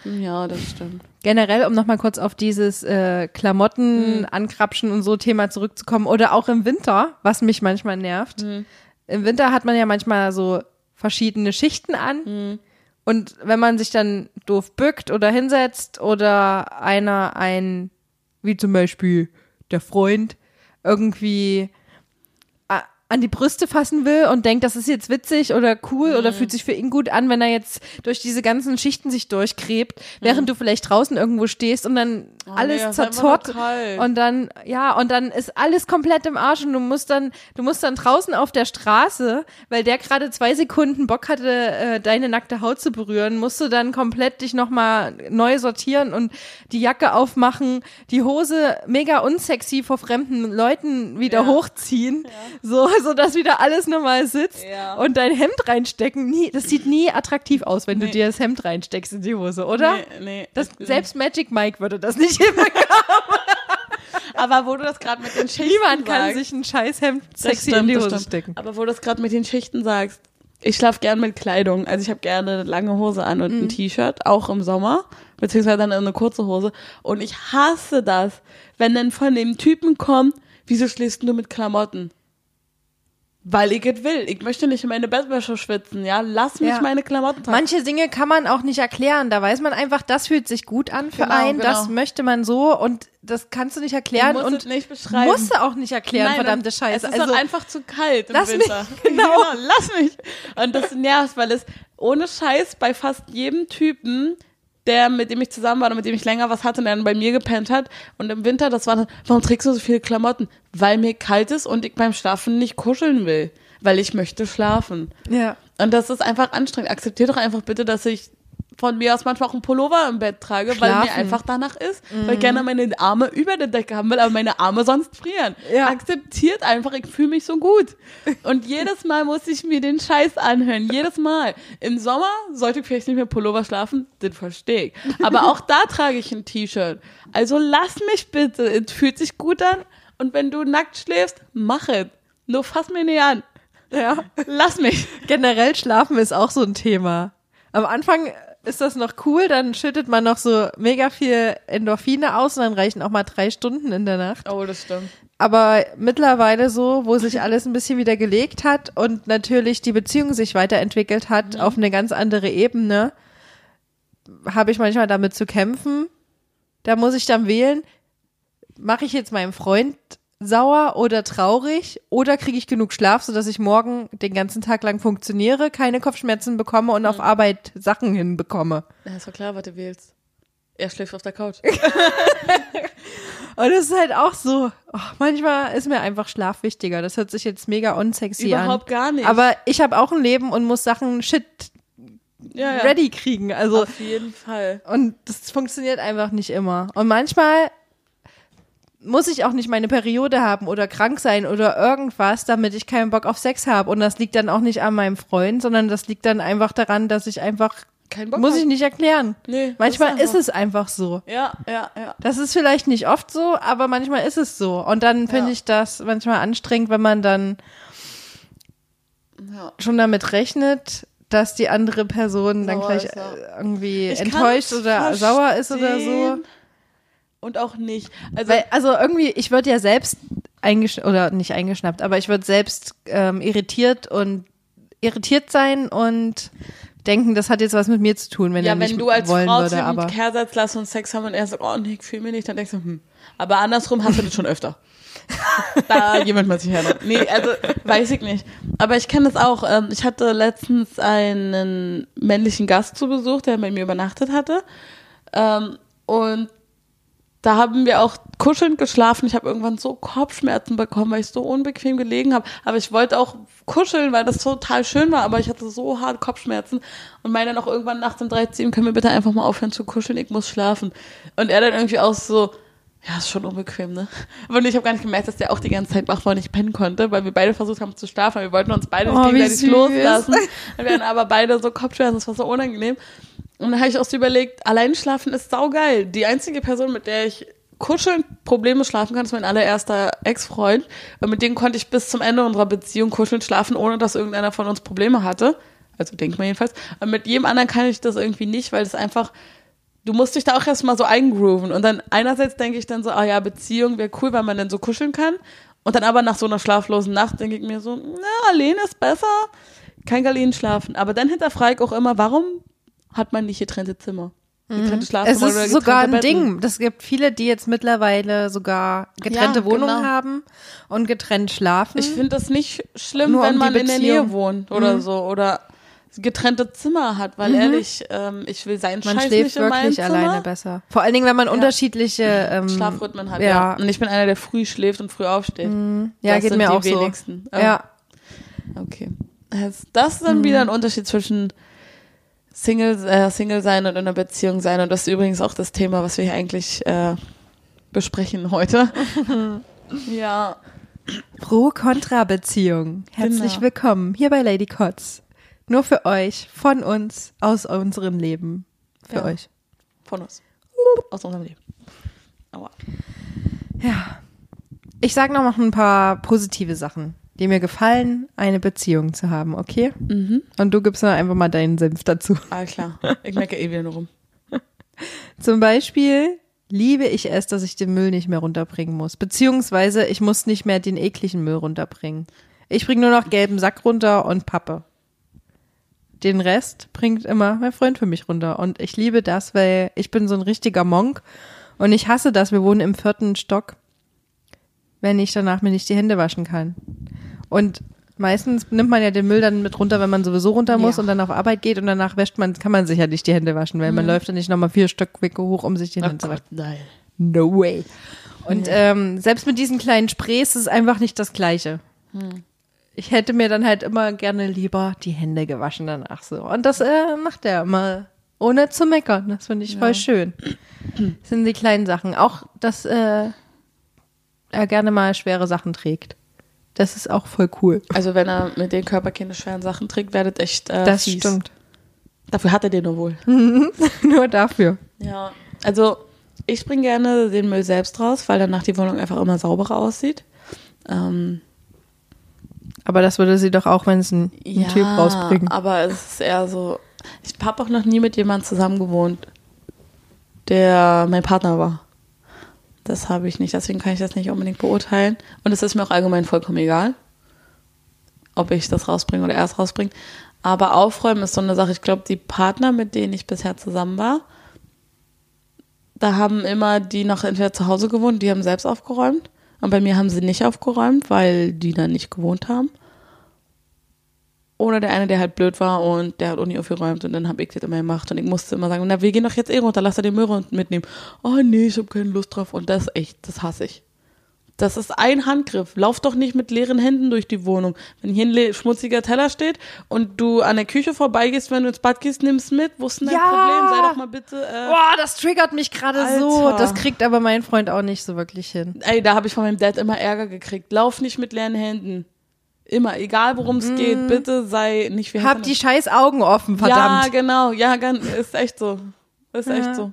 Ja, das stimmt. Generell, um nochmal kurz auf dieses äh, Klamotten Hm. ankrapschen und so Thema zurückzukommen oder auch im Winter, was mich manchmal nervt. Hm. Im Winter hat man ja manchmal so verschiedene Schichten an Hm. Und wenn man sich dann doof bückt oder hinsetzt oder einer ein, wie zum Beispiel der Freund, irgendwie an die Brüste fassen will und denkt, das ist jetzt witzig oder cool Mhm. oder fühlt sich für ihn gut an, wenn er jetzt durch diese ganzen Schichten sich durchgräbt, während du vielleicht draußen irgendwo stehst und dann alles Mhm. Oh nee, ist einfach zerzort und dann ja und dann ist alles komplett im Arsch und du musst dann du musst dann draußen auf der Straße, weil der gerade zwei Sekunden Bock hatte, äh, deine nackte Haut zu berühren, musst du dann komplett dich noch mal neu sortieren und die Jacke aufmachen, die Hose mega unsexy vor fremden Leuten wieder Ja. hochziehen, so so dass wieder alles normal sitzt Ja. und dein Hemd reinstecken. Nie, das sieht nie attraktiv aus, wenn du Nee. dir das Hemd reinsteckst in die Hose, oder? Nee, nee. Das, selbst Magic Mike würde das nicht immer. Aber wo du das gerade mit den Schichten Niemand kann sagst, sich ein scheiß Hemd das sexy stimmt, in die Hose stecken. Aber wo du das gerade mit den Schichten sagst, ich schlafe gern mit Kleidung. Also ich habe gerne eine lange Hose an und Mhm. ein T-Shirt, auch im Sommer, beziehungsweise dann eine kurze Hose. Und ich hasse das, wenn dann von dem Typen kommt, wieso schläfst du mit Klamotten? Weil ich es will. Ich möchte nicht in meine Bettwäsche schwitzen, ja. Lass mich Ja. meine Klamotten tragen. Manche Dinge kann man auch nicht erklären. Da weiß man einfach, das fühlt sich gut an für Genau, einen, das genau. möchte man so und das kannst du nicht erklären Du und nicht beschreiben. musst du auch nicht erklären, Nein, verdammte Scheiße. Es ist also, einfach zu kalt im Lass mich, Winter. genau. lass mich. Und das nervt, weil es ohne Scheiß bei fast jedem Typen, der mit dem ich zusammen war oder mit dem ich länger was hatte und der dann bei mir gepennt hat und im Winter, das war dann, warum trägst du so viele Klamotten? Weil mir kalt ist und ich beim Schlafen nicht kuscheln will, weil ich möchte schlafen. ja. Und das ist einfach anstrengend. Akzeptiert doch einfach bitte, dass ich von mir aus manchmal auch einen Pullover im Bett trage, weil Schlafen. mir einfach danach ist, weil ich gerne meine Arme über der Decke haben will, aber meine Arme sonst frieren. Ja. Akzeptiert einfach, ich fühle mich so gut. Und jedes Mal muss ich mir den Scheiß anhören, jedes Mal. Im Sommer sollte ich vielleicht nicht mehr Pullover schlafen, das verstehe ich. Aber auch da trage ich ein T-Shirt. Also lass mich bitte, es fühlt sich gut an und wenn du nackt schläfst, mach es. Nur fass mir nicht an. ja. Lass mich. Generell schlafen ist auch so ein Thema. Am Anfang ist das noch cool, dann schüttet man noch so mega viel Endorphine aus und dann reichen auch mal drei Stunden in der Nacht. Oh, das stimmt. Aber mittlerweile so, wo sich alles ein bisschen wieder gelegt hat und natürlich die Beziehung sich weiterentwickelt hat auf eine ganz andere Ebene, habe ich manchmal damit zu kämpfen. Da muss ich dann wählen, mache ich jetzt meinem Freund sauer oder traurig oder kriege ich genug Schlaf, sodass ich morgen den ganzen Tag lang funktioniere, keine Kopfschmerzen bekomme und auf Arbeit Sachen hinbekomme. Ja, ist doch klar, was du wählst. Er schläft auf der Couch. Und es ist halt auch so, oh, manchmal ist mir einfach Schlaf wichtiger. Das hört sich jetzt mega unsexy an. Überhaupt gar nicht. Aber ich habe auch ein Leben und muss Sachen shit ja, ja. ready kriegen. Also Auf jeden Fall. und das funktioniert einfach nicht immer. Und manchmal muss ich auch nicht meine Periode haben oder krank sein oder irgendwas, damit ich keinen Bock auf Sex habe. Und das liegt dann auch nicht an meinem Freund, sondern das liegt dann einfach daran, dass ich einfach, Kein Bock muss ich nicht erklären. Nee, Manchmal ist ist es einfach so. Ja, ja, ja. Das ist vielleicht nicht oft so, aber manchmal ist es so. Und dann finde Ja. ich das manchmal anstrengend, wenn man dann ja. schon damit rechnet, dass die andere Person dann Sauer gleich ist, ja. irgendwie Ich enttäuscht oder sauer ist oder so. Und auch nicht. Also, Weil, also irgendwie, ich würde ja selbst eingeschnappt, oder nicht eingeschnappt, aber ich würde selbst ähm, irritiert und irritiert sein und denken, das hat jetzt was mit mir zu tun, wenn ja, er wenn nicht du als wollen Frau würde, aber Kehrsatz lass uns Sex haben und er sagt, oh nee, ich fühle mich nicht, dann denkst du, hm. Aber andersrum hast du das schon öfter. da jemand mal sich her. Nee, also weiß ich nicht. Aber ich kenne das auch. Ähm, Ich hatte letztens einen männlichen Gast zu Besuch, der bei mir übernachtet hatte. Ähm, Und da haben wir auch kuschelnd geschlafen. Ich habe irgendwann so Kopfschmerzen bekommen, weil ich so unbequem gelegen habe. Aber ich wollte auch kuscheln, weil das total schön war. Aber ich hatte so hart Kopfschmerzen und meine dann auch irgendwann nachts um 13 können wir bitte einfach mal aufhören zu kuscheln. Ich muss schlafen. Und er dann irgendwie auch so, ja, ist schon unbequem, ne? Und ich habe gar nicht gemerkt, dass der auch die ganze Zeit wach war und nicht pennen konnte, weil wir beide versucht haben zu schlafen. Wir wollten uns beide nicht Oh, gegenseitig loslassen. Wir hatten aber beide so Kopfschmerzen, das war so unangenehm. Und dann habe ich auch so überlegt, allein schlafen ist saugeil. Die einzige Person, mit der ich kuscheln problemlos schlafen kann, ist mein allererster Ex-Freund. Und mit dem konnte ich bis zum Ende unserer Beziehung kuscheln schlafen, ohne dass irgendeiner von uns Probleme hatte. Also denkt man jedenfalls. Und mit jedem anderen kann ich das irgendwie nicht, weil das einfach, du musst dich da auch erstmal so eingrooven. Und dann einerseits denke ich dann so, ah ja, Beziehung wäre cool, weil man dann so kuscheln kann. Und dann aber nach so einer schlaflosen Nacht denke ich mir so, na, alleine ist besser. Ich allein schlafen. Aber dann hinterfrage ich auch immer, warum hat man nicht getrennte Zimmer? Getrennte Mhm. es Schlafzimmer oder ist sogar ein getrennte Betten? Ding. Das gibt viele, die jetzt mittlerweile sogar getrennte Ja, Wohnungen genau. haben und getrennt schlafen. Ich finde das nicht schlimm, Nur wenn um man in der Beziehung. Nähe wohnt oder so oder getrennte Zimmer hat, weil ehrlich, ähm, ich will seinen man Scheiß schläft nicht wirklich alleine besser. Vor allen Dingen, wenn man unterschiedliche ähm, Schlafrhythmen hat, ja. ja. Und ich bin einer, der früh schläft und früh aufsteht. Ja, das geht sind mir die auch so. wenigsten. Ähm, Ja. Okay. Das, das ist dann wieder ein Unterschied zwischen Single, äh, Single sein und in einer Beziehung sein. Und das ist übrigens auch das Thema, was wir hier eigentlich äh, besprechen heute. ja. Pro-Kontra-Beziehung. Herzlich Genau. willkommen hier bei Lady Kotz. Nur für euch, von uns, aus unserem Leben. Für Ja. euch. Von uns. Aus unserem Leben. Aua. Ja. Ich sage noch ein paar positive Sachen, die mir gefallen, eine Beziehung zu haben, okay? Mhm. Und du gibst dann einfach mal deinen Senf dazu. Alles klar. Ich merke eh wieder nur rum. Zum Beispiel liebe ich es, dass ich den Müll nicht mehr runterbringen muss. Beziehungsweise ich muss nicht mehr den ekligen Müll runterbringen. Ich bringe nur noch gelben Sack runter und Pappe. Den Rest bringt immer mein Freund für mich runter. Und ich liebe das, weil ich bin so ein richtiger Monk. Und ich hasse das. Wir wohnen im vierten Stock, wenn ich danach mir nicht die Hände waschen kann. Und meistens nimmt man ja den Müll dann mit runter, wenn man sowieso runter muss Ja. und dann auf Arbeit geht und danach wäscht man, kann man sich ja nicht die Hände waschen, weil man läuft dann nicht nochmal vier Stockwerke hoch, um sich die Hände zu waschen. nein. No way. Und ähm, selbst mit diesen kleinen Sprays ist es einfach nicht das Gleiche. Ich hätte mir dann halt immer gerne lieber die Hände gewaschen danach so. Und das äh, macht er immer ohne zu meckern. Das finde ich voll schön. Das sind die kleinen Sachen. Auch, dass äh, er gerne mal schwere Sachen trägt. Das ist auch voll cool. Also wenn er mit den Körperkinder schweren Sachen trägt, werdet echt äh, Das fies. stimmt. Dafür hat er den nur wohl. Nur dafür. Ja. Also ich bringe gerne den Müll selbst raus, weil danach die Wohnung einfach immer sauberer aussieht. Ähm, Aber das würde sie doch auch, wenn es ein, ein Typ rausbringen. aber es ist eher so. Ich habe auch noch nie mit jemandem zusammen gewohnt, der mein Partner war. Das habe ich nicht, deswegen kann ich das nicht unbedingt beurteilen. Und es ist mir auch allgemein vollkommen egal, ob ich das rausbringe oder er es rausbringt. Aber aufräumen ist so eine Sache. Ich glaube, die Partner, mit denen ich bisher zusammen war, da haben immer die noch entweder zu Hause gewohnt, die haben selbst aufgeräumt. Und bei mir haben sie nicht aufgeräumt, weil die da nicht gewohnt haben. Oder der eine, der halt blöd war und der hat nie aufgeräumt und dann habe ich das immer gemacht und ich musste immer sagen, na, wir gehen doch jetzt eh runter, lass da den Müll run- mitnehmen. Oh nee, ich habe keine Lust drauf und das echt, das hasse ich. Das ist ein Handgriff. Lauf doch nicht mit leeren Händen durch die Wohnung. Wenn hier ein schmutziger Teller steht und du an der Küche vorbeigehst, wenn du ins Bad gehst, nimm's mit. Wo ist denn dein Ja. Problem? Sei doch mal bitte. Äh, Boah, das triggert mich gerade so. Das kriegt aber mein Freund auch nicht so wirklich hin. Ey, da habe ich von meinem Dad immer Ärger gekriegt. Lauf nicht mit leeren Händen. Immer, egal worum es geht, bitte sei nicht wie Mm. Hab die scheiß Augen offen, Ja, verdammt. genau. Ja, ganz, ist echt so. Ist echt so.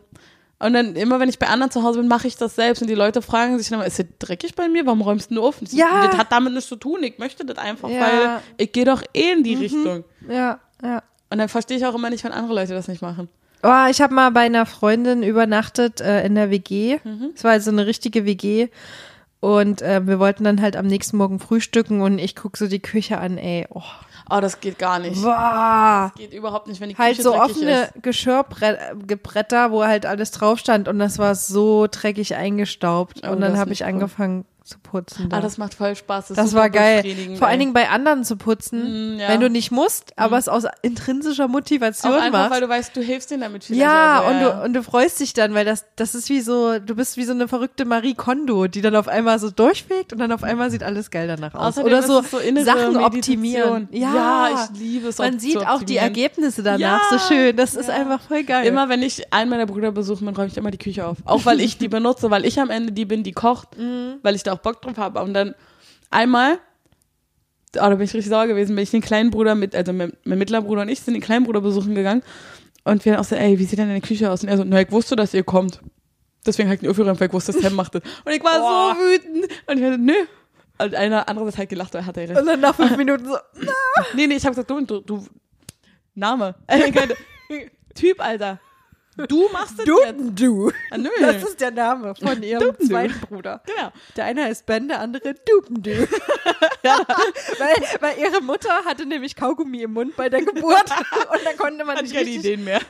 Und dann immer, wenn ich bei anderen zu Hause bin, mache ich das selbst. Und die Leute fragen sich dann immer, ist es dreckig bei mir? Warum räumst du auf? Ich so, Ja. Das hat damit nichts zu tun. Ich möchte das einfach, Ja. Mhm. weil ich gehe doch eh in die Richtung. Ja, ja. Und dann verstehe ich auch immer nicht, wenn andere Leute das nicht machen. Oh, ich habe mal bei einer Freundin übernachtet äh, in der WG. Mhm. Es war also eine richtige WG. Und äh, wir wollten dann halt am nächsten Morgen frühstücken und ich guck so die Küche an, ey. Oh. Oh, das geht gar nicht. Boah. Geht überhaupt nicht, wenn die Halt Küche so dreckig offene ist. Geschirrbretter, wo halt alles drauf stand und das war so dreckig eingestaubt. Oh, und dann das habe ich cool. angefangen zu putzen. Da. Ah, das macht voll Spaß. Das super war geil. Vor allen. Dingen bei anderen zu putzen, Mm, ja. wenn du nicht musst, aber es aus intrinsischer Motivation Auch einfach, machst. weil du weißt, du hilfst denen damit vielleicht. ja, also, und, du, und du freust dich dann, weil das, das ist wie so, du bist wie so eine verrückte Marie Kondo, die dann auf einmal so durchfegt und dann auf einmal sieht alles geil danach aus. Außerdem Oder so, so Sachen optimieren. Ja, Ja, ich liebe es, Man sieht auch die. Ergebnisse danach Ja, so schön. Das ist ja. einfach voll geil. Immer wenn ich einen meiner Brüder besuche, dann räume ich immer die Küche auf. Auch weil ich die benutze, weil ich am Ende die bin, die kocht, Mhm. weil ich da auch Bock drauf habe. Und dann einmal, oh, da bin ich richtig sauer gewesen, bin ich den kleinen Bruder mit, also mein, mein mittlerer Bruder und ich sind den kleinen Bruder besuchen gegangen. Und wir dann auch so, ey, wie sieht denn deine Küche aus? Und er so, na, ich wusste, dass ihr kommt. Deswegen habe ich den aufgeräumt, weil ich wusste, dass Sam macht das. Und ich war Boah. so wütend. Und ich war so, nö. Und einer andere hat halt gelacht, weil er hatte recht. und dann nach fünf Minuten so, Nee, nee, ich hab gesagt, du, du, du Name. Äh, typ, Alter. Du machst das jetzt. du. Ah, nö. Das ist der Name von ihrem Dupendu. zweiten Bruder. genau. Der eine heißt Ben, der andere Dupendu. weil, weil ihre Mutter hatte nämlich Kaugummi im Mund bei der Geburt und da konnte man ich nicht keine richtig Ideen mehr.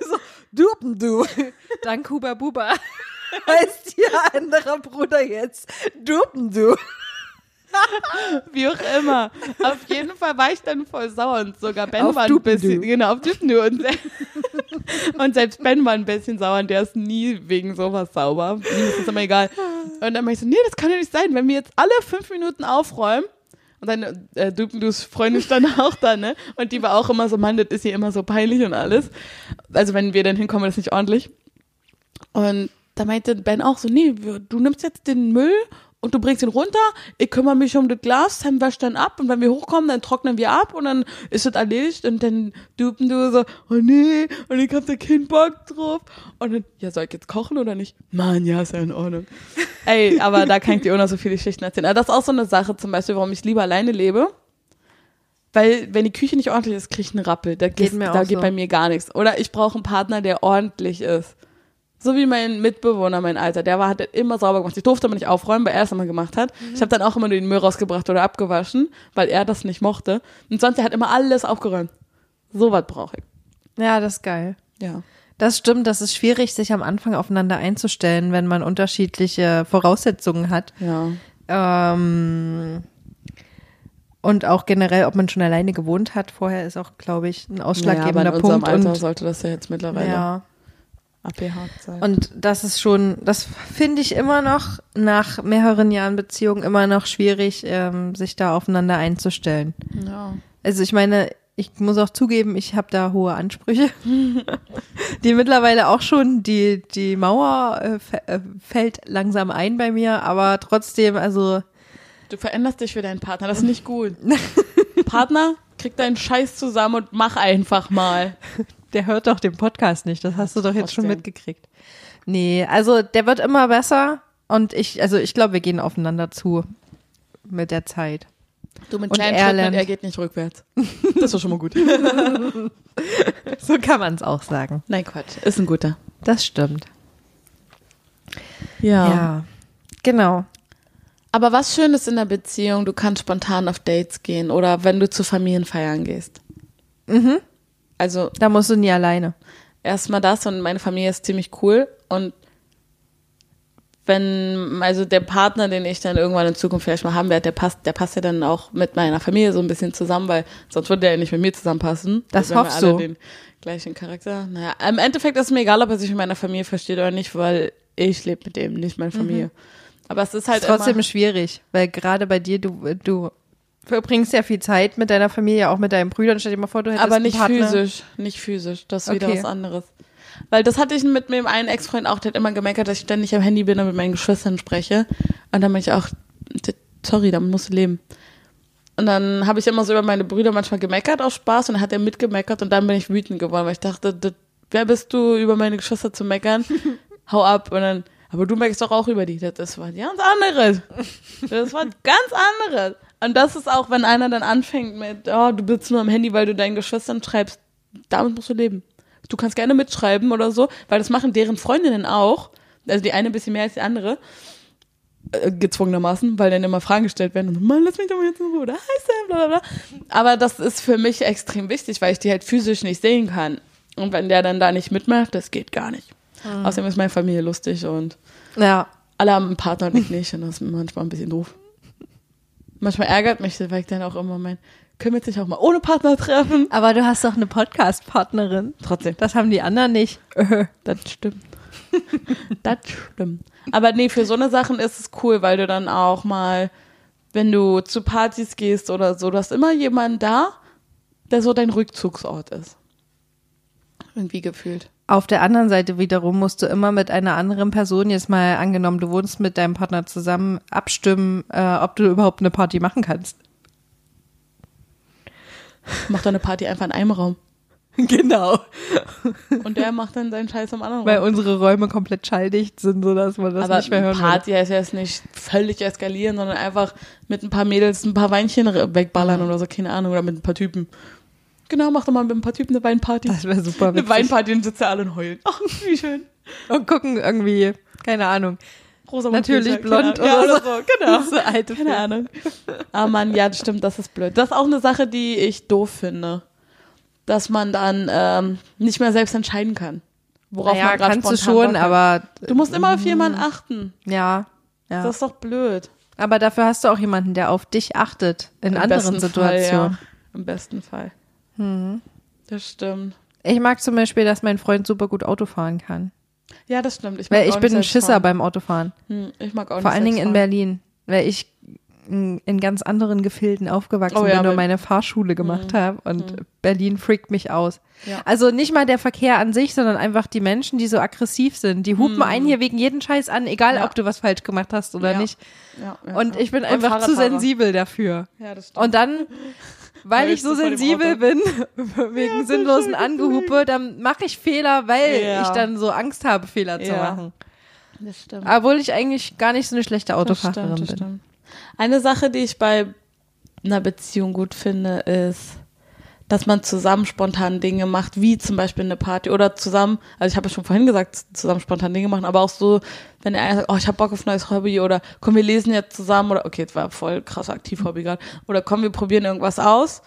so, Dupendu. Dank Huba Buba heißt ihr anderer Bruder jetzt Dupendu. Wie auch immer. Auf jeden Fall war ich dann voll sauer und sogar Ben Auf war ein bisschen, genau, auf Dupendu. Und, und selbst Ben war ein bisschen sauer und der ist nie wegen sowas sauber. Ihm ist das immer egal. Und dann meinte ich so, nee, das kann ja nicht sein, wenn wir jetzt alle fünf Minuten aufräumen, und dann äh, Dupendus Freundin stand auch da, ne? Und die war auch immer so, Mann, das ist hier immer so peinlich und alles. Also wenn wir dann hinkommen, das ist nicht ordentlich. Und da meinte Ben auch so, nee, du nimmst jetzt den Müll und du bringst ihn runter, ich kümmere mich um das Glas, Sam wäscht dann ab und wenn wir hochkommen, dann trocknen wir ab und dann ist es erledigt und dann dupen du so, oh nee, und ich hab da keinen Bock drauf. Und dann, ja, soll ich jetzt kochen oder nicht? Mann, ja, ist ja in Ordnung. Ey, aber da kann ich dir auch noch so viele Geschichten erzählen. Aber das ist auch so eine Sache zum Beispiel, warum ich lieber alleine lebe. Weil, wenn die Küche nicht ordentlich ist, kriege ich einen Rappel. Da, geht, mir da geht so. bei mir gar nichts. Oder ich brauche einen Partner, der ordentlich ist. So wie mein Mitbewohner, mein Alter. Der war, hat immer sauber gemacht. Ich durfte aber nicht aufräumen, weil er es immer gemacht hat. Ich habe dann auch immer nur den Müll rausgebracht oder abgewaschen, weil er das nicht mochte. Und sonst, er hat immer alles aufgeräumt. So was brauche ich. Ja, das ist geil. Ja. Das stimmt, das ist schwierig, sich am Anfang aufeinander einzustellen, wenn man unterschiedliche Voraussetzungen hat. Ja. Ähm, und auch generell, ob man schon alleine gewohnt hat, vorher ist auch, glaube ich, ein ja, aber ausschlaggebender in Punkt. Alter und, sollte das ja jetzt mittlerweile ja. Sein. Und das ist schon, das finde ich immer noch nach mehreren Jahren Beziehung immer noch schwierig, ähm, sich da aufeinander einzustellen. ja. Also ich meine, ich muss auch zugeben, ich habe da hohe Ansprüche, die mittlerweile auch schon, die, die Mauer äh, äh, fällt langsam ein bei mir, aber trotzdem, also Du veränderst dich für deinen Partner, das ist nicht gut. Partner, krieg deinen Scheiß zusammen und mach einfach mal. der hört doch den Podcast nicht, das hast du doch jetzt schon mitgekriegt. Nee, also der wird immer besser und ich, also ich glaube, wir gehen aufeinander zu mit der Zeit. Du mit Und kleinen er Schritten und er geht nicht rückwärts. Das ist schon mal gut. So kann man es auch sagen. Nein, Quatsch. Ist ein guter. Das stimmt. Ja. Ja, genau. Aber was schön ist in der Beziehung, du kannst spontan auf Dates gehen oder wenn du zu Familienfeiern gehst. Mhm. Also Da musst du nie alleine. erstmal das und meine Familie ist ziemlich cool und wenn, also der Partner, den ich dann irgendwann in Zukunft vielleicht mal haben werde, der passt, der passt ja dann auch mit meiner Familie so ein bisschen zusammen, weil sonst würde der ja nicht mit mir zusammenpassen. Das wir hoffst du. den gleichen Charakter. Naja, im Endeffekt ist es mir egal, ob er sich mit meiner Familie versteht oder nicht, weil ich lebe mit dem, nicht meine Familie. Aber es ist halt ist trotzdem schwierig, weil gerade bei dir, du, du verbringst ja viel Zeit mit deiner Familie, auch mit deinen Brüdern. Stell dir mal vor, du hättest aber einen nicht Partner. physisch, nicht physisch. Das ist wieder Okay. was anderes. Weil das hatte ich mit meinem einen Ex-Freund auch, der hat immer gemeckert, dass ich ständig am Handy bin und mit meinen Geschwistern spreche. Und dann bin ich auch, sorry, damit musst du leben. Und dann habe ich immer so über meine Brüder manchmal gemeckert aus Spaß und dann hat er mitgemeckert und dann bin ich wütend geworden, weil ich dachte, wer bist du, über meine Geschwister zu meckern? Hau ab. Und dann, aber du meckerst doch auch über die. Das was ganz anderes. Das war ganz anderes. Und das ist auch, wenn einer dann anfängt mit, oh, du bist nur am Handy, weil du deinen Geschwistern schreibst, damit musst du leben. Du kannst gerne mitschreiben oder so, weil das machen deren Freundinnen auch. Also die eine ein bisschen mehr als die andere. Äh, gezwungenermaßen, weil dann immer Fragen gestellt werden und so, Mann, lass mich doch mal jetzt in Ruhe, oder? Hi Sam, bla bla bla. Aber das ist für mich extrem wichtig, weil ich die halt physisch nicht sehen kann. Und wenn der dann da nicht mitmacht, das geht gar nicht. Außerdem ist meine Familie lustig und Ja, alle haben einen Partner und ich nicht und das ist manchmal ein bisschen doof. Manchmal ärgert mich das, weil ich dann auch immer mein, können wir uns nicht auch mal ohne Partner treffen? aber du hast doch eine Podcast-Partnerin. Trotzdem. Das haben die anderen nicht. Das stimmt. das stimmt. Aber nee, für so eine Sachen ist es cool, weil du dann auch mal, wenn du zu Partys gehst oder so, du hast immer jemanden da, der so dein Rückzugsort ist. Irgendwie gefühlt. Auf der anderen Seite wiederum musst du immer mit einer anderen Person, jetzt mal angenommen, du wohnst mit deinem Partner zusammen, abstimmen, äh, ob du überhaupt eine Party machen kannst. Mach doch eine Party einfach in einem Raum. Genau. Und der macht dann seinen Scheiß im anderen Weil Raum. unsere Räume komplett schalldicht sind, sodass man das Aber nicht mehr hören würde. Party heißt ja jetzt nicht völlig eskalieren, sondern einfach mit ein paar Mädels ein paar Weinchen wegballern oder so, keine Ahnung, oder mit ein paar Typen. Genau, mach doch mal mit ein paar Typen eine Weinparty. Das wäre super Eine witzig. Weinparty und sitzen alle und heulen. Ach, wie schön. Und gucken irgendwie, keine Ahnung. Rosa Natürlich blond oder ja, oder so. Genau. So alte Keine Ahnung. Ah Mann, ja, das stimmt, das ist blöd. Das ist auch eine Sache, die ich doof finde. Dass man dann ähm, nicht mehr selbst entscheiden kann. Worauf Naja, man gerade kannst du schon, hat. aber Du musst immer auf jemanden achten. ja, ja. Das ist doch blöd. aber dafür hast du auch jemanden, der auf dich achtet in Im anderen Situationen. Fall, ja. Im besten Fall. Das stimmt. Ich mag zum Beispiel, dass mein Freund super gut Auto fahren kann. Ja, das stimmt. Ich Weil ich bin ein Schisser fahren. beim Autofahren. Hm, ich mag auch Vor allen Dingen in. Berlin. Weil ich in, in ganz anderen Gefilden aufgewachsen Oh ja, bin und meine Fahrschule gemacht habe und Berlin freakt mich aus. Ja. Also nicht mal der Verkehr an sich, sondern einfach die Menschen, die so aggressiv sind. Die hupen einen hier wegen jeden Scheiß an, egal Ja. ob du was falsch gemacht hast oder nicht. Und ich bin einfach zu sensibel dafür. Ja, das stimmt. Und dann, weil ich so sensibel bin, wegen sinnlosen Angehupe, dann mache ich Fehler, weil Ja. ich dann so Angst habe, Fehler zu Ja. machen. das stimmt. Obwohl ich eigentlich gar nicht so eine schlechte Das Autofahrerin stimmt, das bin. stimmt. Eine Sache, die ich bei einer Beziehung gut finde, ist, dass man zusammen spontan Dinge macht, wie zum Beispiel eine Party oder zusammen, also ich habe ja schon vorhin gesagt, zusammen spontan Dinge machen, aber auch so, wenn der eine sagt, oh, ich habe Bock auf ein neues Hobby oder komm, wir lesen jetzt zusammen oder okay, jetzt war voll krass aktiv Hobby gerade oder komm, wir probieren irgendwas aus,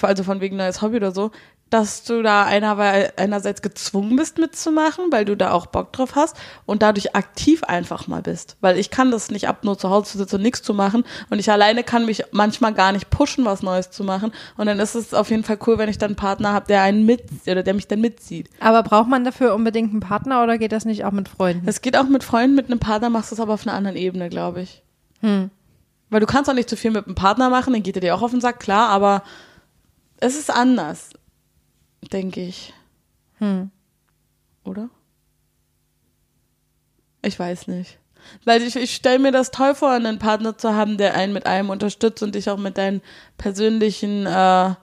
also von wegen neues Hobby oder so, dass du da einer, einerseits gezwungen bist mitzumachen, weil du da auch Bock drauf hast und dadurch aktiv einfach mal bist. Weil ich kann das nicht ab, nur zu Hause zu sitzen und nichts zu machen und ich alleine kann mich manchmal gar nicht pushen, was Neues zu machen und dann ist es auf jeden Fall cool, wenn ich dann einen Partner habe, der einen mit oder der mich dann mitzieht. Aber braucht man dafür unbedingt einen Partner oder geht das nicht auch mit Freunden? Es geht auch mit Freunden, mit einem Partner machst du es aber auf einer anderen Ebene, glaube ich. Hm. Weil du kannst auch nicht zu viel mit einem Partner machen, dann geht er dir auch auf den Sack, klar, aber es ist anders, denke ich. Hm. Oder? Ich weiß nicht. Weil ich, ich stelle mir das toll vor, einen Partner zu haben, der einen mit allem unterstützt und dich auch mit deinen persönlichen äh,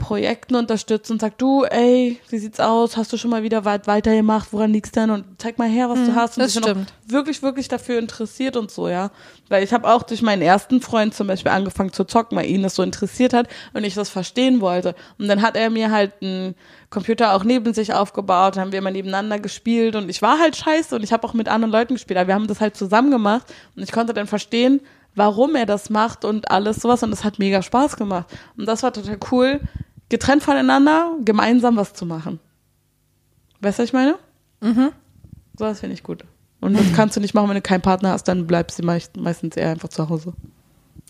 Projekten unterstützt und sagt, du, ey, wie sieht's aus? Hast du schon mal wieder weit weitergemacht? Woran liegt's denn? Und zeig mal her, was du hast. Und das stimmt. auch wirklich, wirklich dafür interessiert und so, ja. Weil ich habe auch durch meinen ersten Freund zum Beispiel angefangen zu zocken, weil ihn das so interessiert hat und ich das verstehen wollte. Und dann hat er mir halt einen Computer auch neben sich aufgebaut, haben wir immer nebeneinander gespielt und ich war halt scheiße und ich habe auch mit anderen Leuten gespielt, aber wir haben das halt zusammen gemacht und ich konnte dann verstehen, warum er das macht und alles sowas und das hat mega Spaß gemacht. Und das war total cool, getrennt voneinander, gemeinsam was zu machen. Weißt du, was ich meine? Mhm. So, das finde ich gut. Und das kannst du nicht machen, wenn du keinen Partner hast, dann bleibst du meist, meistens eher einfach zu Hause.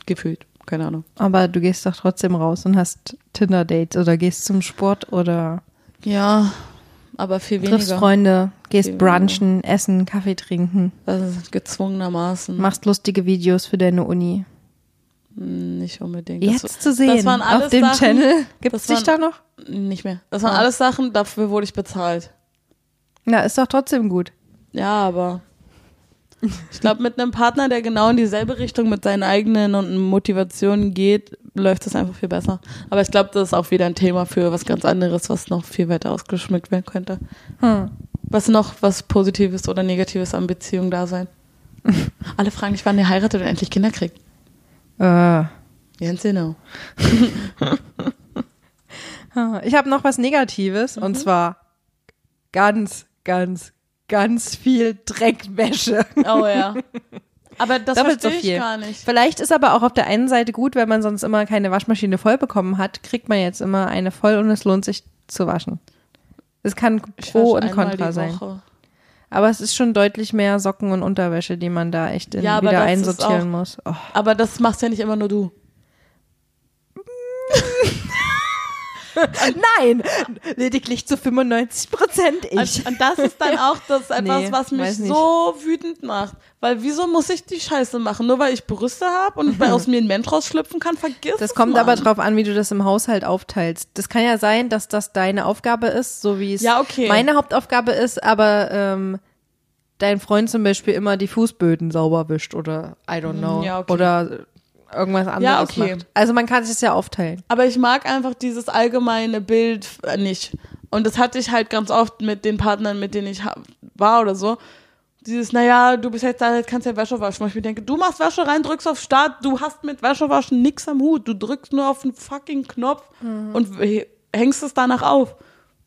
Gefühlt. Keine Ahnung. Aber du gehst doch trotzdem raus und hast Tinder-Dates oder gehst zum Sport oder Ja, aber viel triffst weniger. Freunde, gehst Viel weniger. brunchen, essen, Kaffee trinken, Das ist gezwungenermaßen. machst lustige Videos für deine Uni. Nicht unbedingt. Das- Jetzt zu sehen das waren auf dem Sachen, Channel. Gibt es das dich da noch? Nicht mehr. Das waren Ah. alles Sachen, dafür wurde ich bezahlt. Na, ist doch trotzdem gut. Ja, aber ich glaube, mit einem Partner, der genau in dieselbe Richtung mit seinen eigenen und Motivationen geht, läuft das einfach viel besser. Aber ich glaube, das ist auch wieder ein Thema für was ganz anderes, was noch viel weiter ausgeschmückt werden könnte. Hm. Was noch was Positives oder Negatives an Beziehungen da sein? Alle fragen dich, wann ihr heiratet und endlich Kinder kriegt. Äh. Ganz genau. Ich habe noch was Negatives Mhm. und zwar ganz, ganz, ganz viel Dreckwäsche. Oh ja. Aber das Doppelt so verstehe ich viel. gar nicht. Vielleicht ist aber auch auf der einen Seite gut, wenn man sonst immer keine Waschmaschine voll bekommen hat, kriegt man jetzt immer eine voll und es lohnt sich zu waschen. Es kann Ich Pro und Contra sein. Woche. Aber es ist schon deutlich mehr Socken und Unterwäsche, die man da echt in, Ja, wieder einsortieren muss. Oh. Aber das machst ja nicht immer nur du. Nein, lediglich zu 95 Prozent ich. Und, und das ist dann auch das etwas, Nee, was mich so wütend macht. Weil wieso muss ich die Scheiße machen? Nur weil ich Brüste habe und bei aus mir ein Mensch rausschlüpfen kann, vergiss Das kommt Mann. aber drauf an, wie du das im Haushalt aufteilst. Das kann ja sein, dass das deine Aufgabe ist, so wie es Ja, okay. meine Hauptaufgabe ist, aber ähm, dein Freund zum Beispiel immer die Fußböden sauber wischt oder I don't know. Ja, okay. Oder irgendwas anderes okay. macht. Also man kann es ja aufteilen. Aber ich mag einfach dieses allgemeine Bild äh, nicht. Und das hatte ich halt ganz oft mit den Partnern, mit denen ich war oder so. Dieses, naja, du bist jetzt da, jetzt kannst ja Wäsche waschen. Wo ich mir denke, du machst Wäsche rein, drückst auf Start, du hast mit Wäschewaschen nix am Hut. Du drückst nur auf den fucking Knopf und w- hängst es danach auf.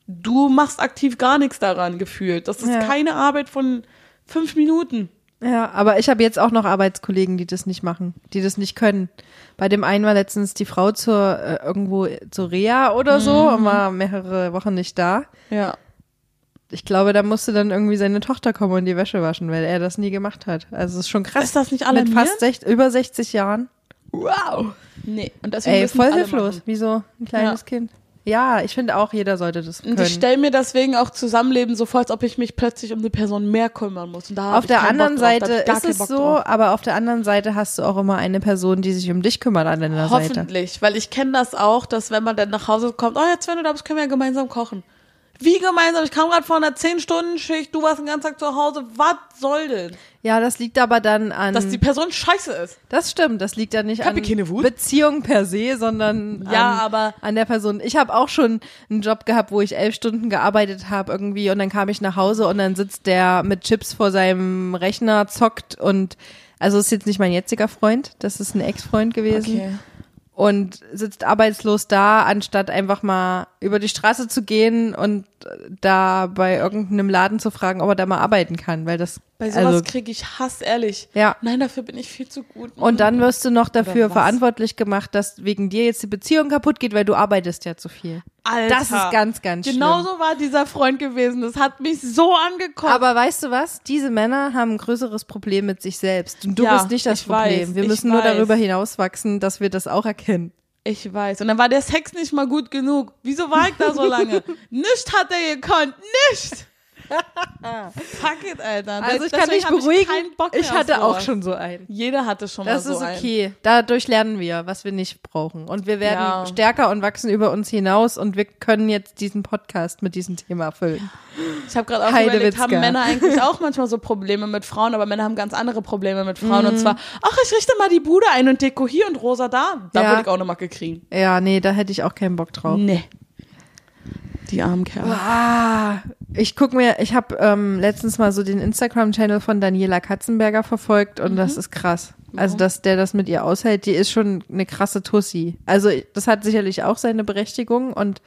Du machst aktiv gar nichts daran gefühlt. Das ist Ja. keine Arbeit von fünf Minuten. Ja, aber ich habe jetzt auch noch Arbeitskollegen, die das nicht machen, die das nicht können. Bei dem einen war letztens die Frau zur äh, irgendwo zur Reha oder so Mhm. und war mehrere Wochen nicht da. Ja. Ich glaube, da musste dann irgendwie seine Tochter kommen und die Wäsche waschen, weil er das nie gemacht hat. Also es ist schon krass. Ist das nicht Mit alarmierend? fast sech, über 60 Jahren. Wow. Nee. Und deswegen Ey, voll alle hilflos. Wie so ein kleines Ja. Kind. Ja, ich finde auch, jeder sollte das können. Und ich stelle mir deswegen auch Zusammenleben so vor, als ob ich mich plötzlich um eine Person mehr kümmern muss. Und da auf der anderen Seite ist es so, drauf. aber auf der anderen Seite hast du auch immer eine Person, die sich um dich kümmert an deiner Seite. Hoffentlich, weil ich kenne das auch, dass wenn man dann nach Hause kommt, oh jetzt wenn du da bist, können wir ja gemeinsam kochen. Wie gemeinsam? Ich kam gerade von einer 10-Stunden-Schicht, du warst den ganzen Tag zu Hause. Was soll denn? Ja, das liegt aber dann an. Dass die Person scheiße ist. das stimmt, das liegt ja nicht Hab an ich keine Wut? Beziehung per se, sondern Ja, an, aber- an der Person. Ich habe auch schon einen Job gehabt, wo ich elf Stunden gearbeitet habe irgendwie und dann kam ich nach Hause und dann sitzt der mit Chips vor seinem Rechner, zockt und also ist jetzt nicht mein jetziger Freund, das ist ein Ex-Freund gewesen. und sitzt arbeitslos da, anstatt einfach mal über die Straße zu gehen und da bei irgendeinem Laden zu fragen, ob er da mal arbeiten kann, weil das Bei sowas also kriege ich Hass, ehrlich. Ja. Nein, dafür bin ich viel zu gut. und dann wirst du noch dafür verantwortlich gemacht, dass wegen dir jetzt die Beziehung kaputt geht, weil du arbeitest ja zu viel. Alter. Das ist ganz, ganz Genau schlimm. so war dieser Freund gewesen. Das hat mich so angekommen. Aber weißt du was? Diese Männer haben ein größeres Problem mit sich selbst. Und du Ja, bist nicht das Problem. weiß, wir müssen nur weiß. darüber hinauswachsen, dass wir das auch erkennen. ich weiß. Und dann war der Sex nicht mal gut genug. Wieso war ich da so lange? nicht hat er gekonnt. Nicht. Fuck it, Alter. Also ich kann dich beruhigen. Ich, Ich hatte auch schon so einen. Jeder hatte schon Das mal so ist okay. Dadurch lernen wir, was wir nicht brauchen. Und wir werden Ja. stärker und wachsen über uns hinaus und wir können jetzt diesen Podcast mit diesem Thema füllen. einen. Ich habe gerade auch Heidewitzka. überlegt, haben Männer eigentlich auch manchmal so Probleme mit Frauen, aber Männer haben ganz andere Probleme mit Frauen. Mhm. Und zwar, ach, ich richte mal die Bude ein und Deko hier und rosa da. Da Ja. würde ich auch eine Macke kriegen. Ja, nee, da hätte ich auch keinen Bock drauf. Nee. Die armen Kerle. Ah, ich guck mir, ich habe ähm, letztens mal so den Instagram-Channel von Daniela Katzenberger verfolgt und das ist krass. Also, dass der das mit ihr aushält, die ist schon eine krasse Tussi. Also, das hat sicherlich auch seine Berechtigung und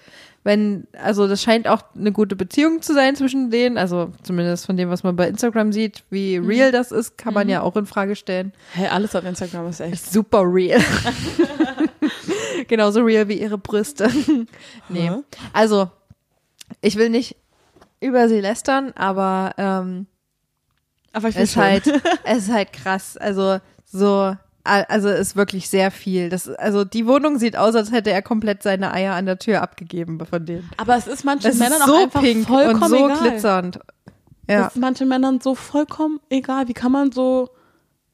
wenn, also das scheint auch eine gute Beziehung zu sein zwischen denen, also zumindest von dem, was man bei Instagram sieht, wie real das ist, kann man ja auch in Frage stellen. Hey, alles auf Instagram ist echt. Super real. Genauso real wie ihre Brüste. nee. Also, ich will nicht über sie lästern, aber ähm, Aber ich es ist halt, es ist halt krass. Also so, also es ist wirklich sehr viel. Das, also die Wohnung sieht aus, als hätte er komplett seine Eier an der Tür abgegeben von denen. Aber es ist manchen Es Männern ist so auch einfach pink vollkommen und so egal. glitzernd. Ja. Das ist manchen Männern so vollkommen egal. Wie kann man so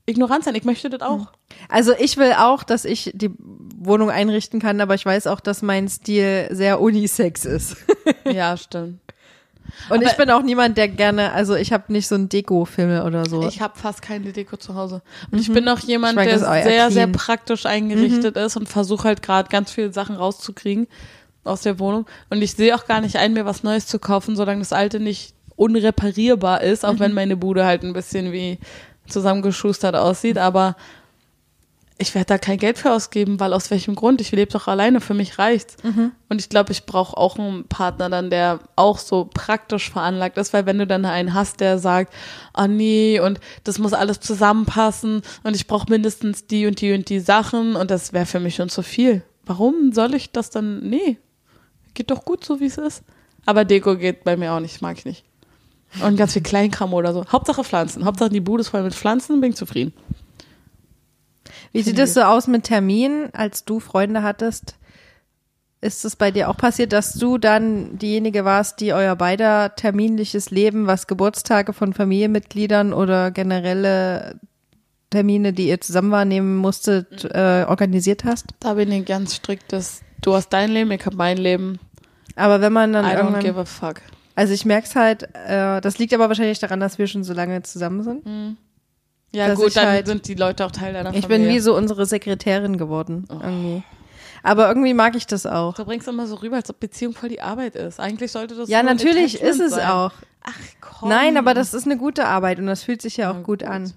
ignorant sein? Ich möchte das auch. Also ich will auch, dass ich die Wohnung einrichten kann, aber ich weiß auch, dass mein Stil sehr unisex ist. Ja, stimmt. Und Aber- ich bin auch niemand, der gerne, also ich habe nicht so ein Deko-Filme oder so. Ich habe fast keine Deko zu Hause. Und ich bin auch jemand, Ich mag der sehr, sehr clean. praktisch eingerichtet ist und versuche halt gerade ganz viele Sachen rauszukriegen aus der Wohnung. Und ich sehe auch gar nicht ein, mir was Neues zu kaufen, solange das alte nicht unreparierbar ist, auch wenn meine Bude halt ein bisschen wie zusammengeschustert aussieht. Aber ich werde da kein Geld für ausgeben, weil aus welchem Grund? Ich lebe doch alleine, für mich reicht's. Und ich glaube, ich brauche auch einen Partner dann, der auch so praktisch veranlagt ist, weil wenn du dann einen hast, der sagt, oh nee, und das muss alles zusammenpassen und ich brauche mindestens die und die und die Sachen und das wäre für mich schon zu viel. Warum soll ich das dann? Nee, geht doch gut so, wie es ist. Aber Deko geht bei mir auch nicht, mag ich nicht. Und ganz viel Kleinkram oder so. Hauptsache Pflanzen. Hauptsache die Bude ist voll mit Pflanzen, bin ich zufrieden. Wie sieht es so aus mit Terminen, als du Freunde hattest? Ist es bei dir auch passiert, dass du dann diejenige warst, die euer beider terminliches Leben, was Geburtstage von Familienmitgliedern oder generelle Termine, die ihr zusammen wahrnehmen musstet, äh, organisiert hast? Da bin ich ganz strikt, dass du hast dein Leben, ich habe mein Leben. Aber wenn man dann I don't give a fuck. Also ich merk's halt, äh, das liegt aber wahrscheinlich daran, dass wir schon so lange zusammen sind. Ja Dass gut, ich dann halt- sind die Leute auch Teil deiner Ich Familie. bin wie so unsere Sekretärin geworden, irgendwie. Aber irgendwie mag ich das auch. Du bringst immer so rüber, als ob Beziehung voll die Arbeit ist. Eigentlich sollte das Ja, natürlich ist es sein. auch. Ach komm. Nein, aber das ist eine gute Arbeit und das fühlt sich ja auch gut, gut. an.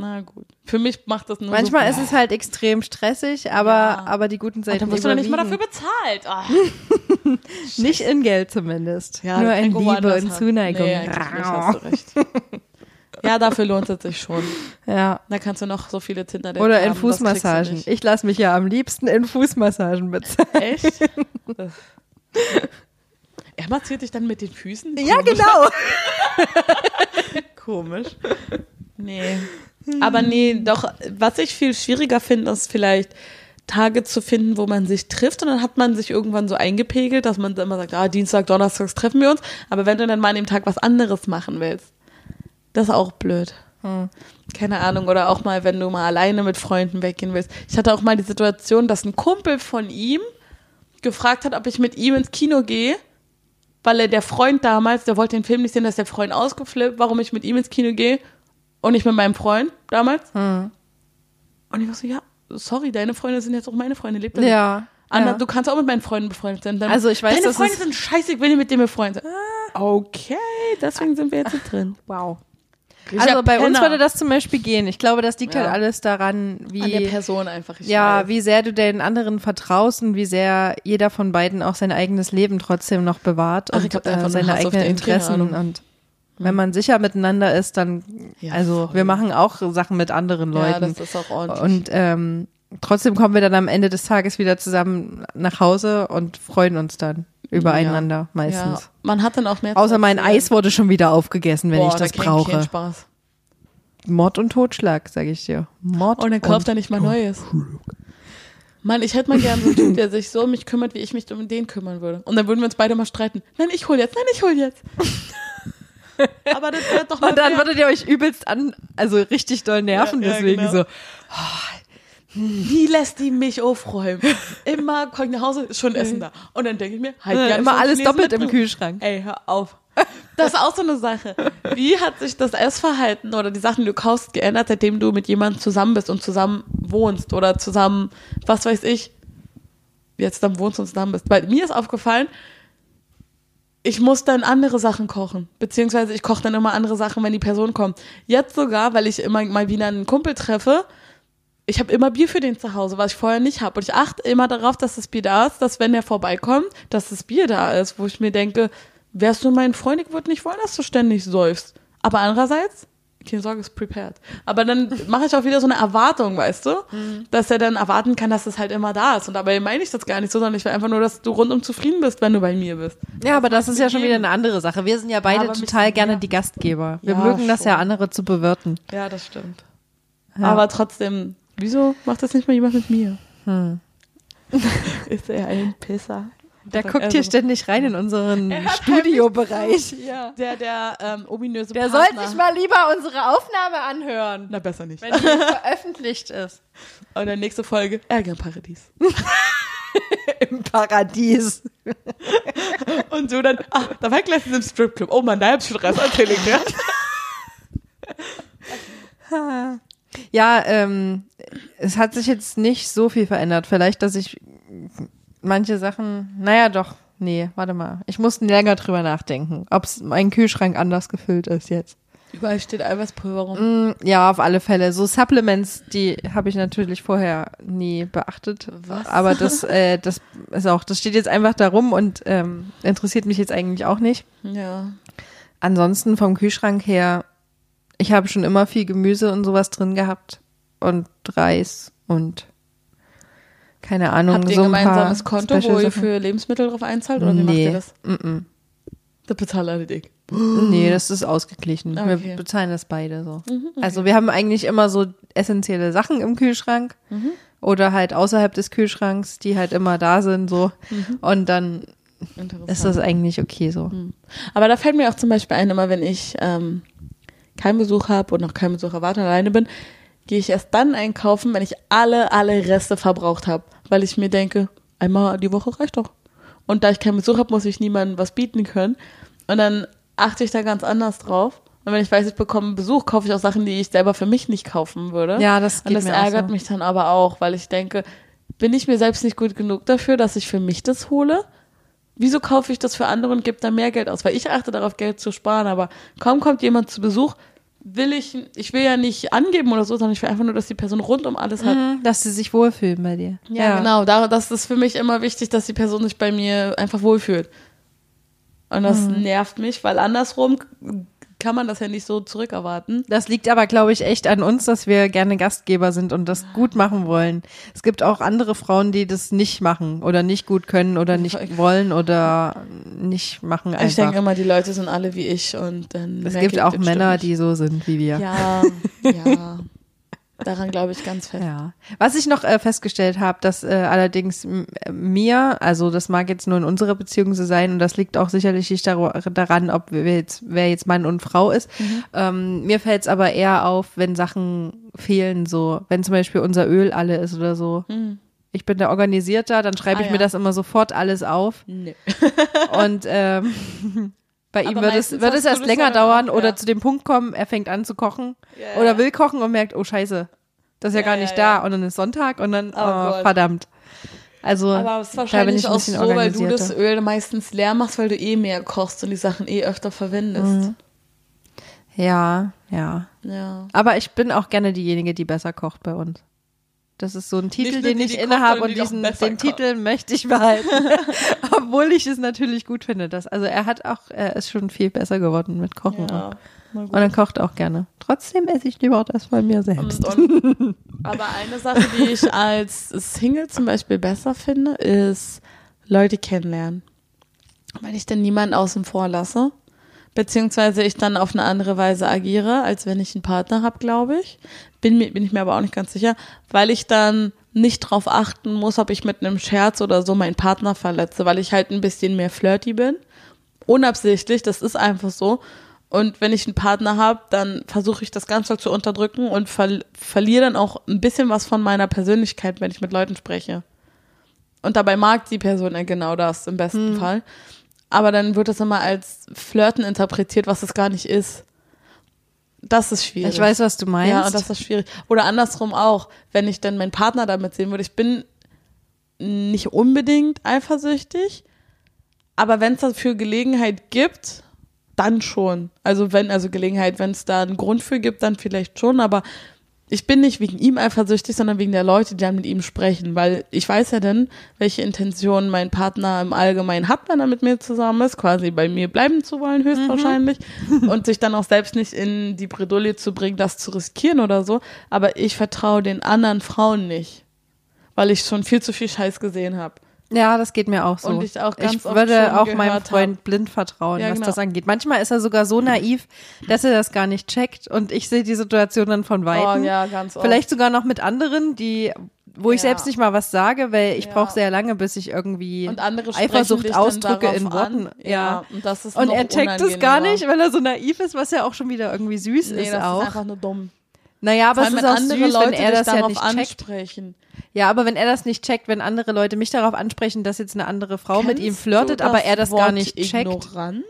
Na gut. Für mich macht das nur Manchmal so, ist es halt extrem stressig, aber, Ja. aber die guten Und Seiten dann wirst du dann nicht mal dafür bezahlt. Ah. Nicht in Geld zumindest. Ja, Nur in Liebe und. Zuneigung. Nee, hast du recht. Ja, dafür lohnt es sich schon. ja. Da kannst du noch so viele tinder Oder in haben, Fußmassagen. Ich lasse mich ja am liebsten in Fußmassagen bezahlen. Echt? Er massiert dich dann mit den Füßen? Ja, Komisch. genau. Komisch. Nee. Aber nee, doch, was ich viel schwieriger finde, ist vielleicht, Tage zu finden, wo man sich trifft und dann hat man sich irgendwann so eingepegelt, dass man immer sagt, ah, Dienstag, Donnerstags treffen wir uns, aber wenn du dann mal an dem Tag was anderes machen willst, das ist auch blöd. Keine Ahnung, oder auch mal, wenn du mal alleine mit Freunden weggehen willst. Ich hatte auch mal die Situation, dass ein Kumpel von ihm gefragt hat, ob ich mit ihm ins Kino gehe, weil er der Freund damals, der wollte den Film nicht sehen, dass der Freund ausgeflippt, warum ich mit ihm ins Kino gehe und nicht mit meinem Freund damals. Und ich war so, ja, sorry, deine Freunde sind jetzt auch meine Freunde, lebt nicht. Ja. Anna, ja. du kannst auch mit meinen Freunden befreundet sein. Dann, Also ich weiß, deine Freunde sind scheiße, ich will nicht mit denen befreundet sein. Okay, deswegen sind wir jetzt hier drin. Wow. Richtiger Also bei uns Penner. würde das zum Beispiel gehen. Ich glaube, das liegt Ja. halt alles daran, wie an der Person einfach. Ich ja, weiß. wie sehr du den anderen vertraust und wie sehr jeder von beiden auch sein eigenes Leben trotzdem noch bewahrt Ach, und ich äh, seine eigenen Interessen. Und wenn man sicher miteinander ist, dann, Ja, also voll. wir machen auch Sachen mit anderen ja, Leuten. das ist auch ordentlich. und ähm, trotzdem kommen wir dann am Ende des Tages wieder zusammen nach Hause und freuen uns dann übereinander ja, meistens. man hat dann auch mehr Außer mein. Eis wurde schon wieder aufgegessen, wenn Boah, ich das da krieg ich brauche. Spaß. Mord und Totschlag, sage ich dir. Mord Und dann kauft er nicht mal Neues. Mann, ich hätte mal gern so einen Typ, der sich so um mich kümmert, wie ich mich um den kümmern würde. Und dann würden wir uns beide mal streiten. Nein, ich hol jetzt, nein, ich hol jetzt. Aber das wird doch mal Und dann würdet ihr euch übelst an, also richtig doll nerven, Ja, ja, deswegen genau. so. Wie lässt die mich aufräumen? Immer komm ich nach Hause, ist schon Essen da. Und dann denke ich mir, halt gern immer alles doppelt im Kühlschrank. Ey, hör auf. Das ist auch so eine Sache. Wie hat sich das Essverhalten oder die Sachen, die du kaufst, geändert, seitdem du mit jemandem zusammen bist und zusammen wohnst oder zusammen, was weiß ich, jetzt dann wohnst und zusammen bist? Weil mir ist aufgefallen, ich muss dann andere Sachen kochen. Beziehungsweise ich koche dann immer andere Sachen, wenn die Person kommt. Jetzt sogar, weil ich immer mal wieder einen Kumpel treffe, ich habe immer Bier für den zu Hause, was ich vorher nicht habe. Und ich achte immer darauf, dass das Bier da ist, dass wenn der vorbeikommt, dass das Bier da ist, wo ich mir denke, wärst du mein Freund, ich würde nicht wollen, dass du ständig säufst. Aber andererseits, keine Sorge, ist prepared. Aber dann mache ich auch wieder so eine Erwartung, weißt du? Dass er dann erwarten kann, dass es halt immer da ist. Und dabei meine ich das gar nicht so, sondern ich will einfach nur, dass du rundum zufrieden bist, wenn du bei mir bist. Ja, aber das ist ja schon wieder eine andere Sache. Wir sind ja beide ein total gerne mehr. die Gastgeber. Wir Ja, mögen das ja schon. andere zu bewirten. Ja, das stimmt. Ja. Aber trotzdem, wieso macht das nicht mal jemand mit mir? ist er ein Pisser? Der guckt er hier so. ständig rein in unseren Er Studiobereich. Ja. Der, der ähm, ominöse Der soll Partner. sich mal lieber unsere Aufnahme anhören, Na, besser nicht. wenn die veröffentlicht ist. Und dann nächste Folge, Ärger im Paradies. Im Paradies. Und du dann, ach, da war ich gleich in diesem Stripclub. Oh Mann, da hab ich schon Rest erzählen gehört. Ja, ähm, es hat sich jetzt nicht so viel verändert. Vielleicht, dass ich manche Sachen, naja, doch, nee, warte mal. Ich muss länger drüber nachdenken, ob mein Kühlschrank anders gefüllt ist jetzt. Überall steht Eiweißpulver rum. Mm, Ja, auf alle Fälle. So Supplements, die habe ich natürlich vorher nie beachtet. Was? Aber das, äh, das ist auch, das steht jetzt einfach da rum und ähm, interessiert mich jetzt eigentlich auch nicht. Ja. Ansonsten vom Kühlschrank her, ich habe schon immer viel Gemüse und sowas drin gehabt und Reis und keine Ahnung. Habt ihr so ein gemeinsames Konto, wo ihr für Lebensmittel drauf einzahlt? Oder wie macht Nee. ihr das? Mm -mm. Das bezahlt alle dick. Nee, das ist ausgeglichen. Okay. Mhm, Wir bezahlen das beide so. Also wir haben eigentlich immer so essentielle Sachen im Kühlschrank Mhm. oder halt außerhalb des Kühlschranks, die halt immer da sind so. Mhm. Und dann ist das eigentlich okay so. Aber da fällt mir auch zum Beispiel ein, immer wenn ich ähm, keinen Besuch habe und noch keinen Besuch erwarte und alleine bin, gehe ich erst dann einkaufen, wenn ich alle, alle Reste verbraucht habe. Weil ich mir denke, einmal die Woche reicht doch. Und da ich keinen Besuch habe, muss ich niemandem was bieten können. Und dann achte ich da ganz anders drauf. Und wenn ich weiß, ich bekomme Besuch, kaufe ich auch Sachen, die ich selber für mich nicht kaufen würde. Ja, das Und geht das mir ärgert so. mich dann aber auch, weil ich denke, bin ich mir selbst nicht gut genug dafür, dass ich für mich das hole? Wieso kaufe ich das für andere und gebe da mehr Geld aus? Weil ich achte darauf, Geld zu sparen, aber kaum kommt jemand zu Besuch, will ich, ich will ja nicht angeben oder so, sondern ich will einfach nur, dass die Person rund um alles hat. Mhm, Dass sie sich wohlfühlen bei dir. Ja, genau. Da, das ist für mich immer wichtig, dass die Person sich bei mir einfach wohlfühlt. Und das Mhm. nervt mich, weil andersrum kann man das ja nicht so zurückerwarten. Das liegt aber, glaube ich, echt an uns, dass wir gerne Gastgeber sind und das gut machen wollen. Es gibt auch andere Frauen, die das nicht machen oder nicht gut können oder nicht wollen oder nicht machen Ich denke einfach. immer, die Leute sind alle wie ich und dann. Es gibt auch Männer, die so sind wie wir. Ja, ja. Daran glaube ich ganz fest. Ja. Was ich noch äh, festgestellt habe, dass äh, allerdings mir, also das mag jetzt nur in unserer Beziehung so sein und das liegt auch sicherlich nicht dar daran, ob wir jetzt, wer jetzt Mann und Frau ist. Ähm, mir fällt es aber eher auf, wenn Sachen fehlen, so wenn zum Beispiel unser Öl alle ist oder so. Ich bin der Organisierter, dann schreibe Ah, ich ja. mir das immer sofort alles auf Nee. und ähm, bei ihm wird es, wird es erst länger ja dauern auch, oder ja. zu dem Punkt kommen, er fängt an zu kochen Ja, oder ja. will kochen und merkt, oh scheiße, das ist ja, Ja, gar ja, nicht ja. da und dann ist Sonntag und dann, oh, Gott. verdammt. Also Aber es ist da bin wahrscheinlich ich ein auch so, weil du das. Öl meistens leer machst, weil du eh mehr kochst und die Sachen eh öfter verwendest. Ja, ja. Ja. Aber ich bin auch gerne diejenige, die besser kocht bei uns. Das ist so ein Titel, den ich innehabe und diesen, den. Titel möchte ich behalten. Obwohl ich es natürlich gut finde. Dass, also er hat auch, er ist schon viel besser geworden mit Kochen. ja. Und er kocht auch gerne. Trotzdem esse ich lieber das von mir selbst. Und, und, aber eine Sache, die ich als Single zum Beispiel besser finde, ist Leute kennenlernen. Weil ich dann niemanden außen vor lasse. Beziehungsweise ich dann auf eine andere Weise agiere, als wenn ich einen Partner habe, glaube ich. Bin, mir, bin ich mir aber auch nicht ganz sicher, weil ich dann nicht drauf achten muss, ob ich mit einem Scherz oder so meinen Partner verletze, weil ich halt ein bisschen mehr flirty bin. Unabsichtlich, das ist einfach so. Und wenn ich einen Partner habe, dann versuche ich das Ganze zu unterdrücken und ver verliere dann auch ein bisschen was von meiner Persönlichkeit, wenn ich mit Leuten spreche. Und dabei mag die Person ja genau das im besten Fall. Aber dann wird es immer als Flirten interpretiert, was es gar nicht ist. Das ist schwierig. Ich weiß, was du meinst. Ja, und das ist schwierig. Oder andersrum auch, wenn ich dann meinen Partner damit sehen würde. Ich bin nicht unbedingt eifersüchtig, aber wenn es dafür Gelegenheit gibt, dann schon. Also wenn, also Gelegenheit, wenn es da einen Grund für gibt, dann vielleicht schon, aber ich bin nicht wegen ihm eifersüchtig, sondern wegen der Leute, die dann mit ihm sprechen, weil ich weiß ja dann, welche Intentionen mein Partner im Allgemeinen hat, wenn er mit mir zusammen ist, quasi bei mir bleiben zu wollen, höchstwahrscheinlich, und sich dann auch selbst nicht in die Bredouille zu bringen, das zu riskieren oder so, aber ich vertraue den anderen Frauen nicht, weil ich schon viel zu viel Scheiß gesehen habe. Ja, das geht mir auch so. Und ich auch ganz ich würde auch meinem hab. Freund blind vertrauen, Ja, was genau. das angeht. Manchmal ist er sogar so naiv, dass er das gar nicht checkt und ich sehe die Situation dann von weitem. Oh ja, ganz oft. Vielleicht sogar noch mit anderen, die, wo ich Ja. selbst nicht mal was sage, weil ich Ja. brauche sehr lange, bis ich irgendwie Eifersucht ausdrücke in Worten. An. Ja. und das ist Und er checkt es gar nicht, weil er so naiv ist, was ja auch schon wieder irgendwie süß Nee, ist das auch. ist einfach nur dumm. naja, aber es ist auch süß, Leute wenn er das ja nicht checkt. Ja, aber wenn er das nicht checkt, wenn andere Leute mich darauf ansprechen, dass jetzt eine andere Frau mit ihm Kennst flirtet, aber er das gar Wort nicht checkt. Ignoranz?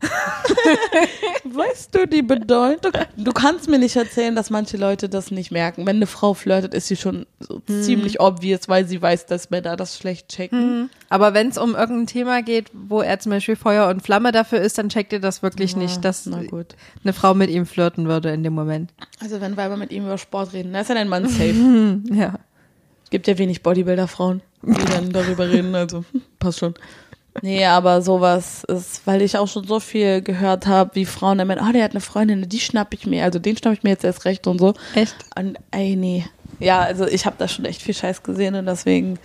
weißt du die Bedeutung? Du kannst mir nicht erzählen, dass manche Leute das nicht merken. Wenn eine Frau flirtet, ist sie schon so Hm. ziemlich obvious, weil sie weiß, dass Männer das schlecht checken. Aber wenn es um irgendein Thema geht, wo er zum Beispiel Feuer und Flamme dafür ist, dann checkt ihr das wirklich nicht, dass Na gut. eine Frau mit ihm flirten würde in dem Moment. Also wenn Weiber mit ihm über Sport reden, dann ist er ein Mann safe. Ja. Gibt ja wenig Bodybuilder-Frauen, die dann darüber reden, also hm, passt schon. Nee, aber sowas ist, weil ich auch schon so viel gehört habe, wie Frauen dann meinen, oh, der hat eine Freundin, die schnapp ich mir, also den schnapp ich mir jetzt erst recht und so. Echt? Und ey, nee. Ja, also ich habe da schon echt viel Scheiß gesehen und deswegen,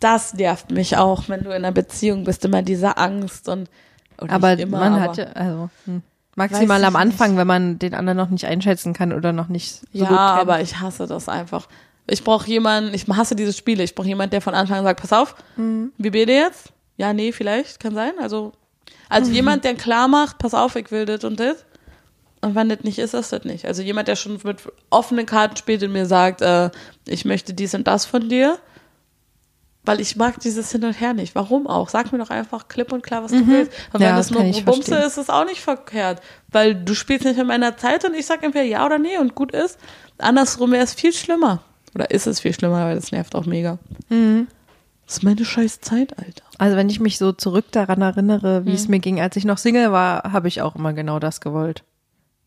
das nervt mich auch, wenn du in einer Beziehung bist, immer diese Angst und, und Aber immer, man aber, hat ja, also hm. maximal am Anfang, nicht. wenn man den anderen noch nicht einschätzen kann oder noch nicht so ja, aber ich hasse das einfach. Ich brauche jemanden, ich hasse diese Spiele, ich brauche jemanden, der von Anfang an sagt, pass auf, Mhm. wie bete jetzt? Ja, nee, vielleicht, kann sein. Also, also Mhm. jemand, der klar macht, pass auf, ich will das und das. Und wenn das nicht ist, ist das nicht. Also jemand, der schon mit offenen Karten spielt und mir sagt, äh, ich möchte dies und das von dir, weil ich mag dieses Hin und Her nicht. Warum auch? Sag mir doch einfach klipp und klar, was du willst. Und Mhm. Ja, wenn das es nur ich Bumse ist, ist es auch nicht verkehrt. Weil du spielst nicht in meiner Zeit und ich sag entweder ja oder nee und gut ist. Andersrum wäre es viel schlimmer. Oder ist es viel schlimmer, weil das nervt auch mega. Mhm. Das ist meine scheiß Zeit, Alter. Also wenn ich mich so zurück daran erinnere, wie Hm. es mir ging, als ich noch Single war, habe ich auch immer genau das gewollt.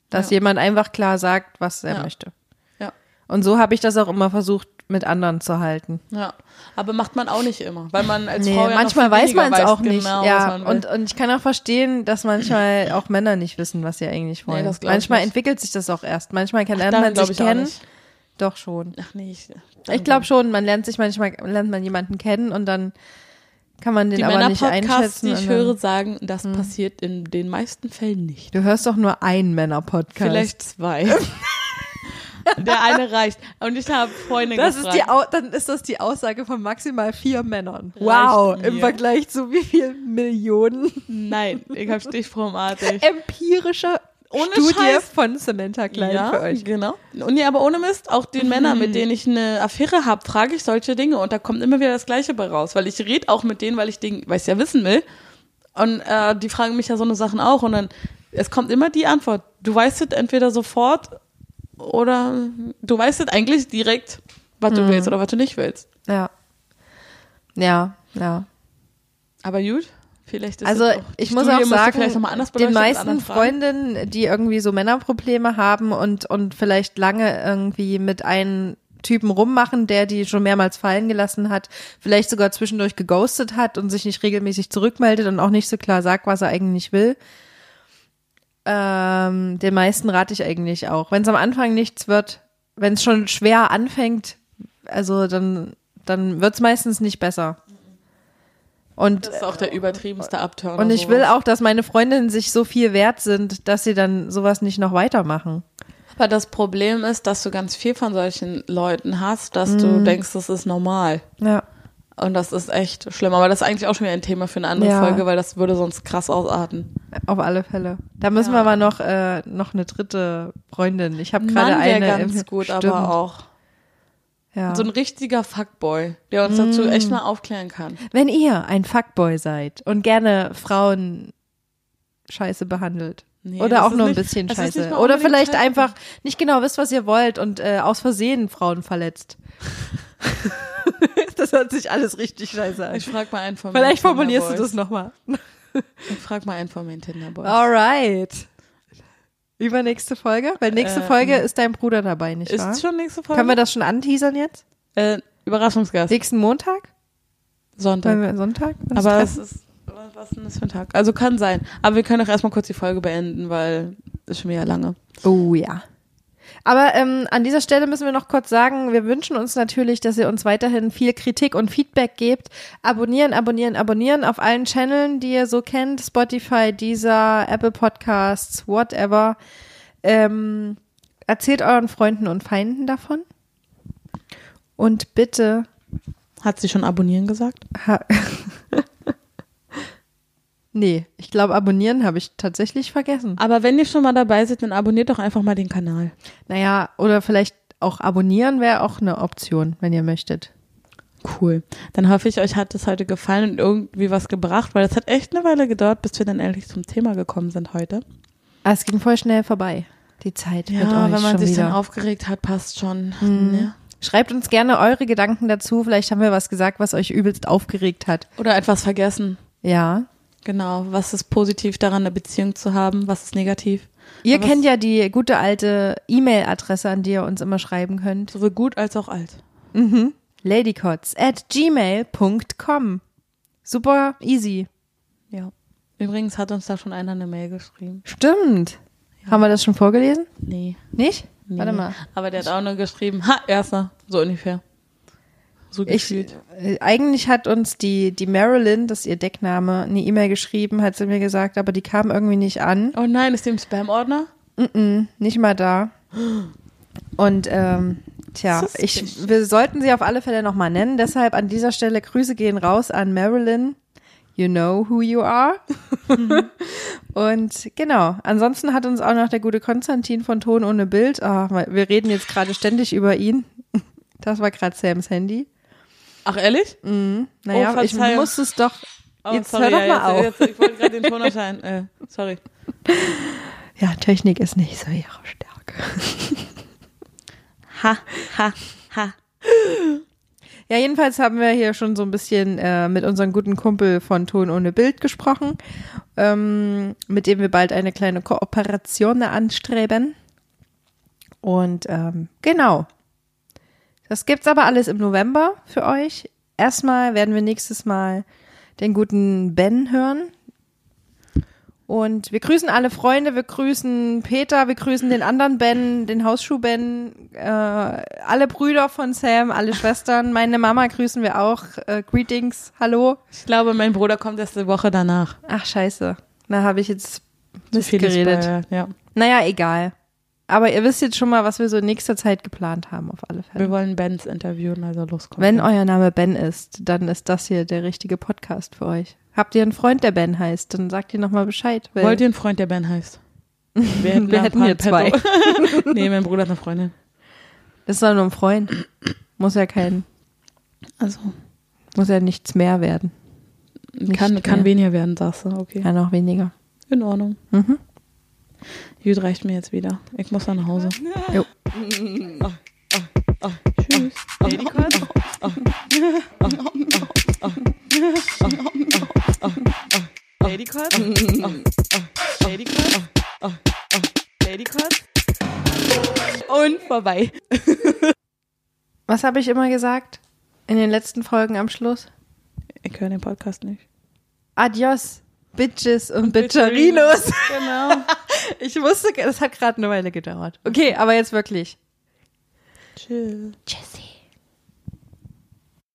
Dass Ja. jemand einfach klar sagt, was er Ja. möchte. Ja. Und so habe ich das auch immer versucht, mit anderen zu halten. Ja, aber macht man auch nicht immer, weil man als Nee, Frau ja manchmal weiß man es auch nicht. Genau, was ja, und, und ich kann auch verstehen, dass manchmal auch Männer nicht wissen, was sie eigentlich wollen. ich manchmal nicht. entwickelt sich das auch erst. Manchmal kann, man sich kennen. Doch schon. Ach nee, ich, Ich glaube schon, man lernt sich manchmal, lernt man jemanden kennen und dann kann man den die aber nicht einschätzen. die ich höre, sagen, das passiert in den meisten Fällen nicht. Du hörst doch nur einen Männer-Podcast. Vielleicht zwei. Der eine reicht. Und ich habe Freunde Das ist gefragt. die, Au dann ist das die Aussage von maximal vier Männern. Wow, im mir. Vergleich zu wie viel Millionen Nein, ich habe stichformartig. empirische Ohne Studie Scheiß. von Samantha Klein ja, für euch. genau. Und nee, aber ohne Mist, auch den Männern, mit denen ich eine Affäre habe, frage ich solche Dinge und da kommt immer wieder das Gleiche bei raus, weil ich rede auch mit denen, weil ich den, weil ich ja wissen will. Und äh, die fragen mich ja so eine Sachen auch und dann es kommt immer die Antwort. Du weißt es entweder sofort oder du weißt es eigentlich direkt, was du willst oder was du nicht willst. Ja. Ja, ja. Aber gut, vielleicht ist Also auch, ich muss Studie auch sagen, vielleicht noch mal anders den meisten. Freundinnen, die irgendwie so Männerprobleme haben und, und vielleicht lange irgendwie mit einem Typen rummachen, der die schon mehrmals fallen gelassen hat, vielleicht sogar zwischendurch geghostet hat und sich nicht regelmäßig zurückmeldet und auch nicht so klar sagt, was er eigentlich will. Ähm, den meisten rate ich eigentlich auch. Wenn es am Anfang nichts wird, wenn es schon schwer anfängt, also dann, dann wird es meistens nicht besser. Und Das ist auch der übertriebenste Abturner. und ich sowas. will auch, dass meine Freundinnen sich so viel wert sind, dass sie dann sowas nicht noch weitermachen. Aber das Problem ist, dass du ganz viel von solchen Leuten hast, dass Mhm. du denkst, das ist normal. Ja. Und das ist echt schlimm. Aber das ist eigentlich auch schon wieder ein Thema für eine andere Ja. Folge, weil das würde sonst krass ausarten. Auf alle Fälle. Da müssen wir mal noch, äh, noch eine dritte Freundin. Ich habe gerade eine. ganz im- gut, Stimmt. aber auch Ja. so ein richtiger Fuckboy, der uns dazu echt mal aufklären kann. Wenn ihr ein Fuckboy seid und gerne Frauen scheiße behandelt. Nee, Oder auch nur ein nicht- bisschen ist nicht scheiße. Oder vielleicht scheiße. einfach nicht genau wisst, was ihr wollt und äh, aus Versehen Frauen verletzt. das hört sich alles richtig scheiße an. Ich frag mal einen von Vielleicht formulierst du das nochmal. Ich frag mal einen von meinen Tinderboys. Alright. Übernächste Folge? Weil nächste Äh, Folge ist dein Bruder dabei, nicht wahr? Ist schon nächste Folge? Können wir das schon anteasern jetzt? äh, Überraschungsgast. Nächsten Montag? Sonntag. Sonntag? Aber es ist, was was ist denn das für ein Tag? Also kann sein. Aber wir können auch erstmal kurz die Folge beenden, weil ist schon wieder lange. Oh ja. Aber ähm, an dieser Stelle müssen wir noch kurz sagen, wir wünschen uns natürlich, dass ihr uns weiterhin viel Kritik und Feedback gebt. Abonnieren, abonnieren, abonnieren auf allen Channeln, die ihr so kennt. Spotify, Deezer, Apple Podcasts, whatever. Ähm, erzählt euren Freunden und Feinden davon. Und bitte Hat sie schon abonnieren gesagt? Nee, ich glaube, abonnieren habe ich tatsächlich vergessen. Aber wenn ihr schon mal dabei seid, dann abonniert doch einfach mal den Kanal. Naja, oder vielleicht auch abonnieren wäre auch eine Option, wenn ihr möchtet. Cool. Dann hoffe ich, euch hat es heute gefallen und irgendwie was gebracht, weil es hat echt eine Weile gedauert, bis wir dann endlich zum Thema gekommen sind heute. Ah, es ging voll schnell vorbei, die Zeit euch wenn man sich wieder. dann aufgeregt hat, passt schon. Ne? Schreibt uns gerne eure Gedanken dazu. Vielleicht haben wir was gesagt, was euch übelst aufgeregt hat. Oder etwas vergessen. Ja. Genau. Was ist positiv daran, eine Beziehung zu haben? Was ist negativ? Ihr Aber kennt ja die gute alte E-Mail-Adresse, an die ihr uns immer schreiben könnt. Sowohl gut als auch alt. ladycots at gmail.com. Super easy. Ja. Übrigens hat uns da schon einer eine Mail geschrieben. Stimmt. Haben wir das schon vorgelesen? Nee. Nicht? nee. Warte mal. Aber der hat auch nur geschrieben, ha, erster. So ungefähr. So Ich, gefühlt. äh, eigentlich hat uns die, die Marilyn, das ist ihr Deckname, eine E-Mail geschrieben, hat sie mir gesagt, aber die kam irgendwie nicht an. Oh nein, ist die im Spam-Ordner? Mm-mm, nicht mal da. Und ähm, tja, ich, wir sollten sie auf alle Fälle nochmal nennen. Deshalb an dieser Stelle Grüße gehen raus an Marilyn. You know who you are. Und genau, ansonsten hat uns auch noch der gute Konstantin von Ton ohne Bild. Ah, wir reden jetzt gerade ständig über ihn. Das war gerade Sams Handy. Ach, ehrlich? Naja, Oh, ich muss es doch. Oh, Jetzt sorry, hör doch ja, mal jetzt, auf. Jetzt, ich wollte gerade den Ton erscheinen. Äh, sorry. Ja, Technik ist nicht so ihre Stärke. Ha, ha, ha. Ja, jedenfalls haben wir hier schon so ein bisschen äh, mit unserem guten Kumpel von Ton ohne Bild gesprochen, ähm, mit dem wir bald eine kleine Kooperation anstreben. Und ähm, genau. Das gibt's aber alles im November für euch. Erstmal werden wir nächstes Mal den guten Ben hören. Und wir grüßen alle Freunde, wir grüßen Peter, wir grüßen den anderen Ben, den Hausschuh-Ben, äh, alle Brüder von Sam, alle Schwestern, meine Mama grüßen wir auch. Äh, greetings, hallo. Ich glaube, mein Bruder kommt erst eine Woche danach. Ach scheiße, da habe ich jetzt Mist viel geredet. Spoiler, ja. Naja, egal. Aber ihr wisst jetzt schon mal, was wir so in nächster Zeit geplant haben, auf alle Fälle. Wir wollen Bens interviewen, also los kommt. Wenn euer Name Ben ist, dann ist das hier der richtige Podcast für euch. Habt ihr einen Freund, der Ben heißt, dann sagt ihr nochmal Bescheid. Wollt ihr einen Freund, der Ben heißt? Wir hätten, Wir hätten hier zwei. nee, mein Bruder hat eine Freundin. Das ist doch nur ein Freund. Muss ja kein, Also, muss ja nichts mehr werden. kann, Nicht kann mehr. weniger werden, sagst du. Okay. Ja, noch weniger. In Ordnung. Mhm. Gut, reicht mir jetzt wieder. Ich muss dann nach Hause. Jo. Tschüss. Ladycut. Ladycut. Ladycut. Ladycut. Und vorbei. Was habe ich immer gesagt? In den letzten Folgen am Schluss? Ich höre den Podcast nicht. Adios, Bitches und Bitcherinos. Genau. Ich wusste, das hat gerade eine Weile gedauert. Okay, aber jetzt wirklich. Tschüss. Tschüss.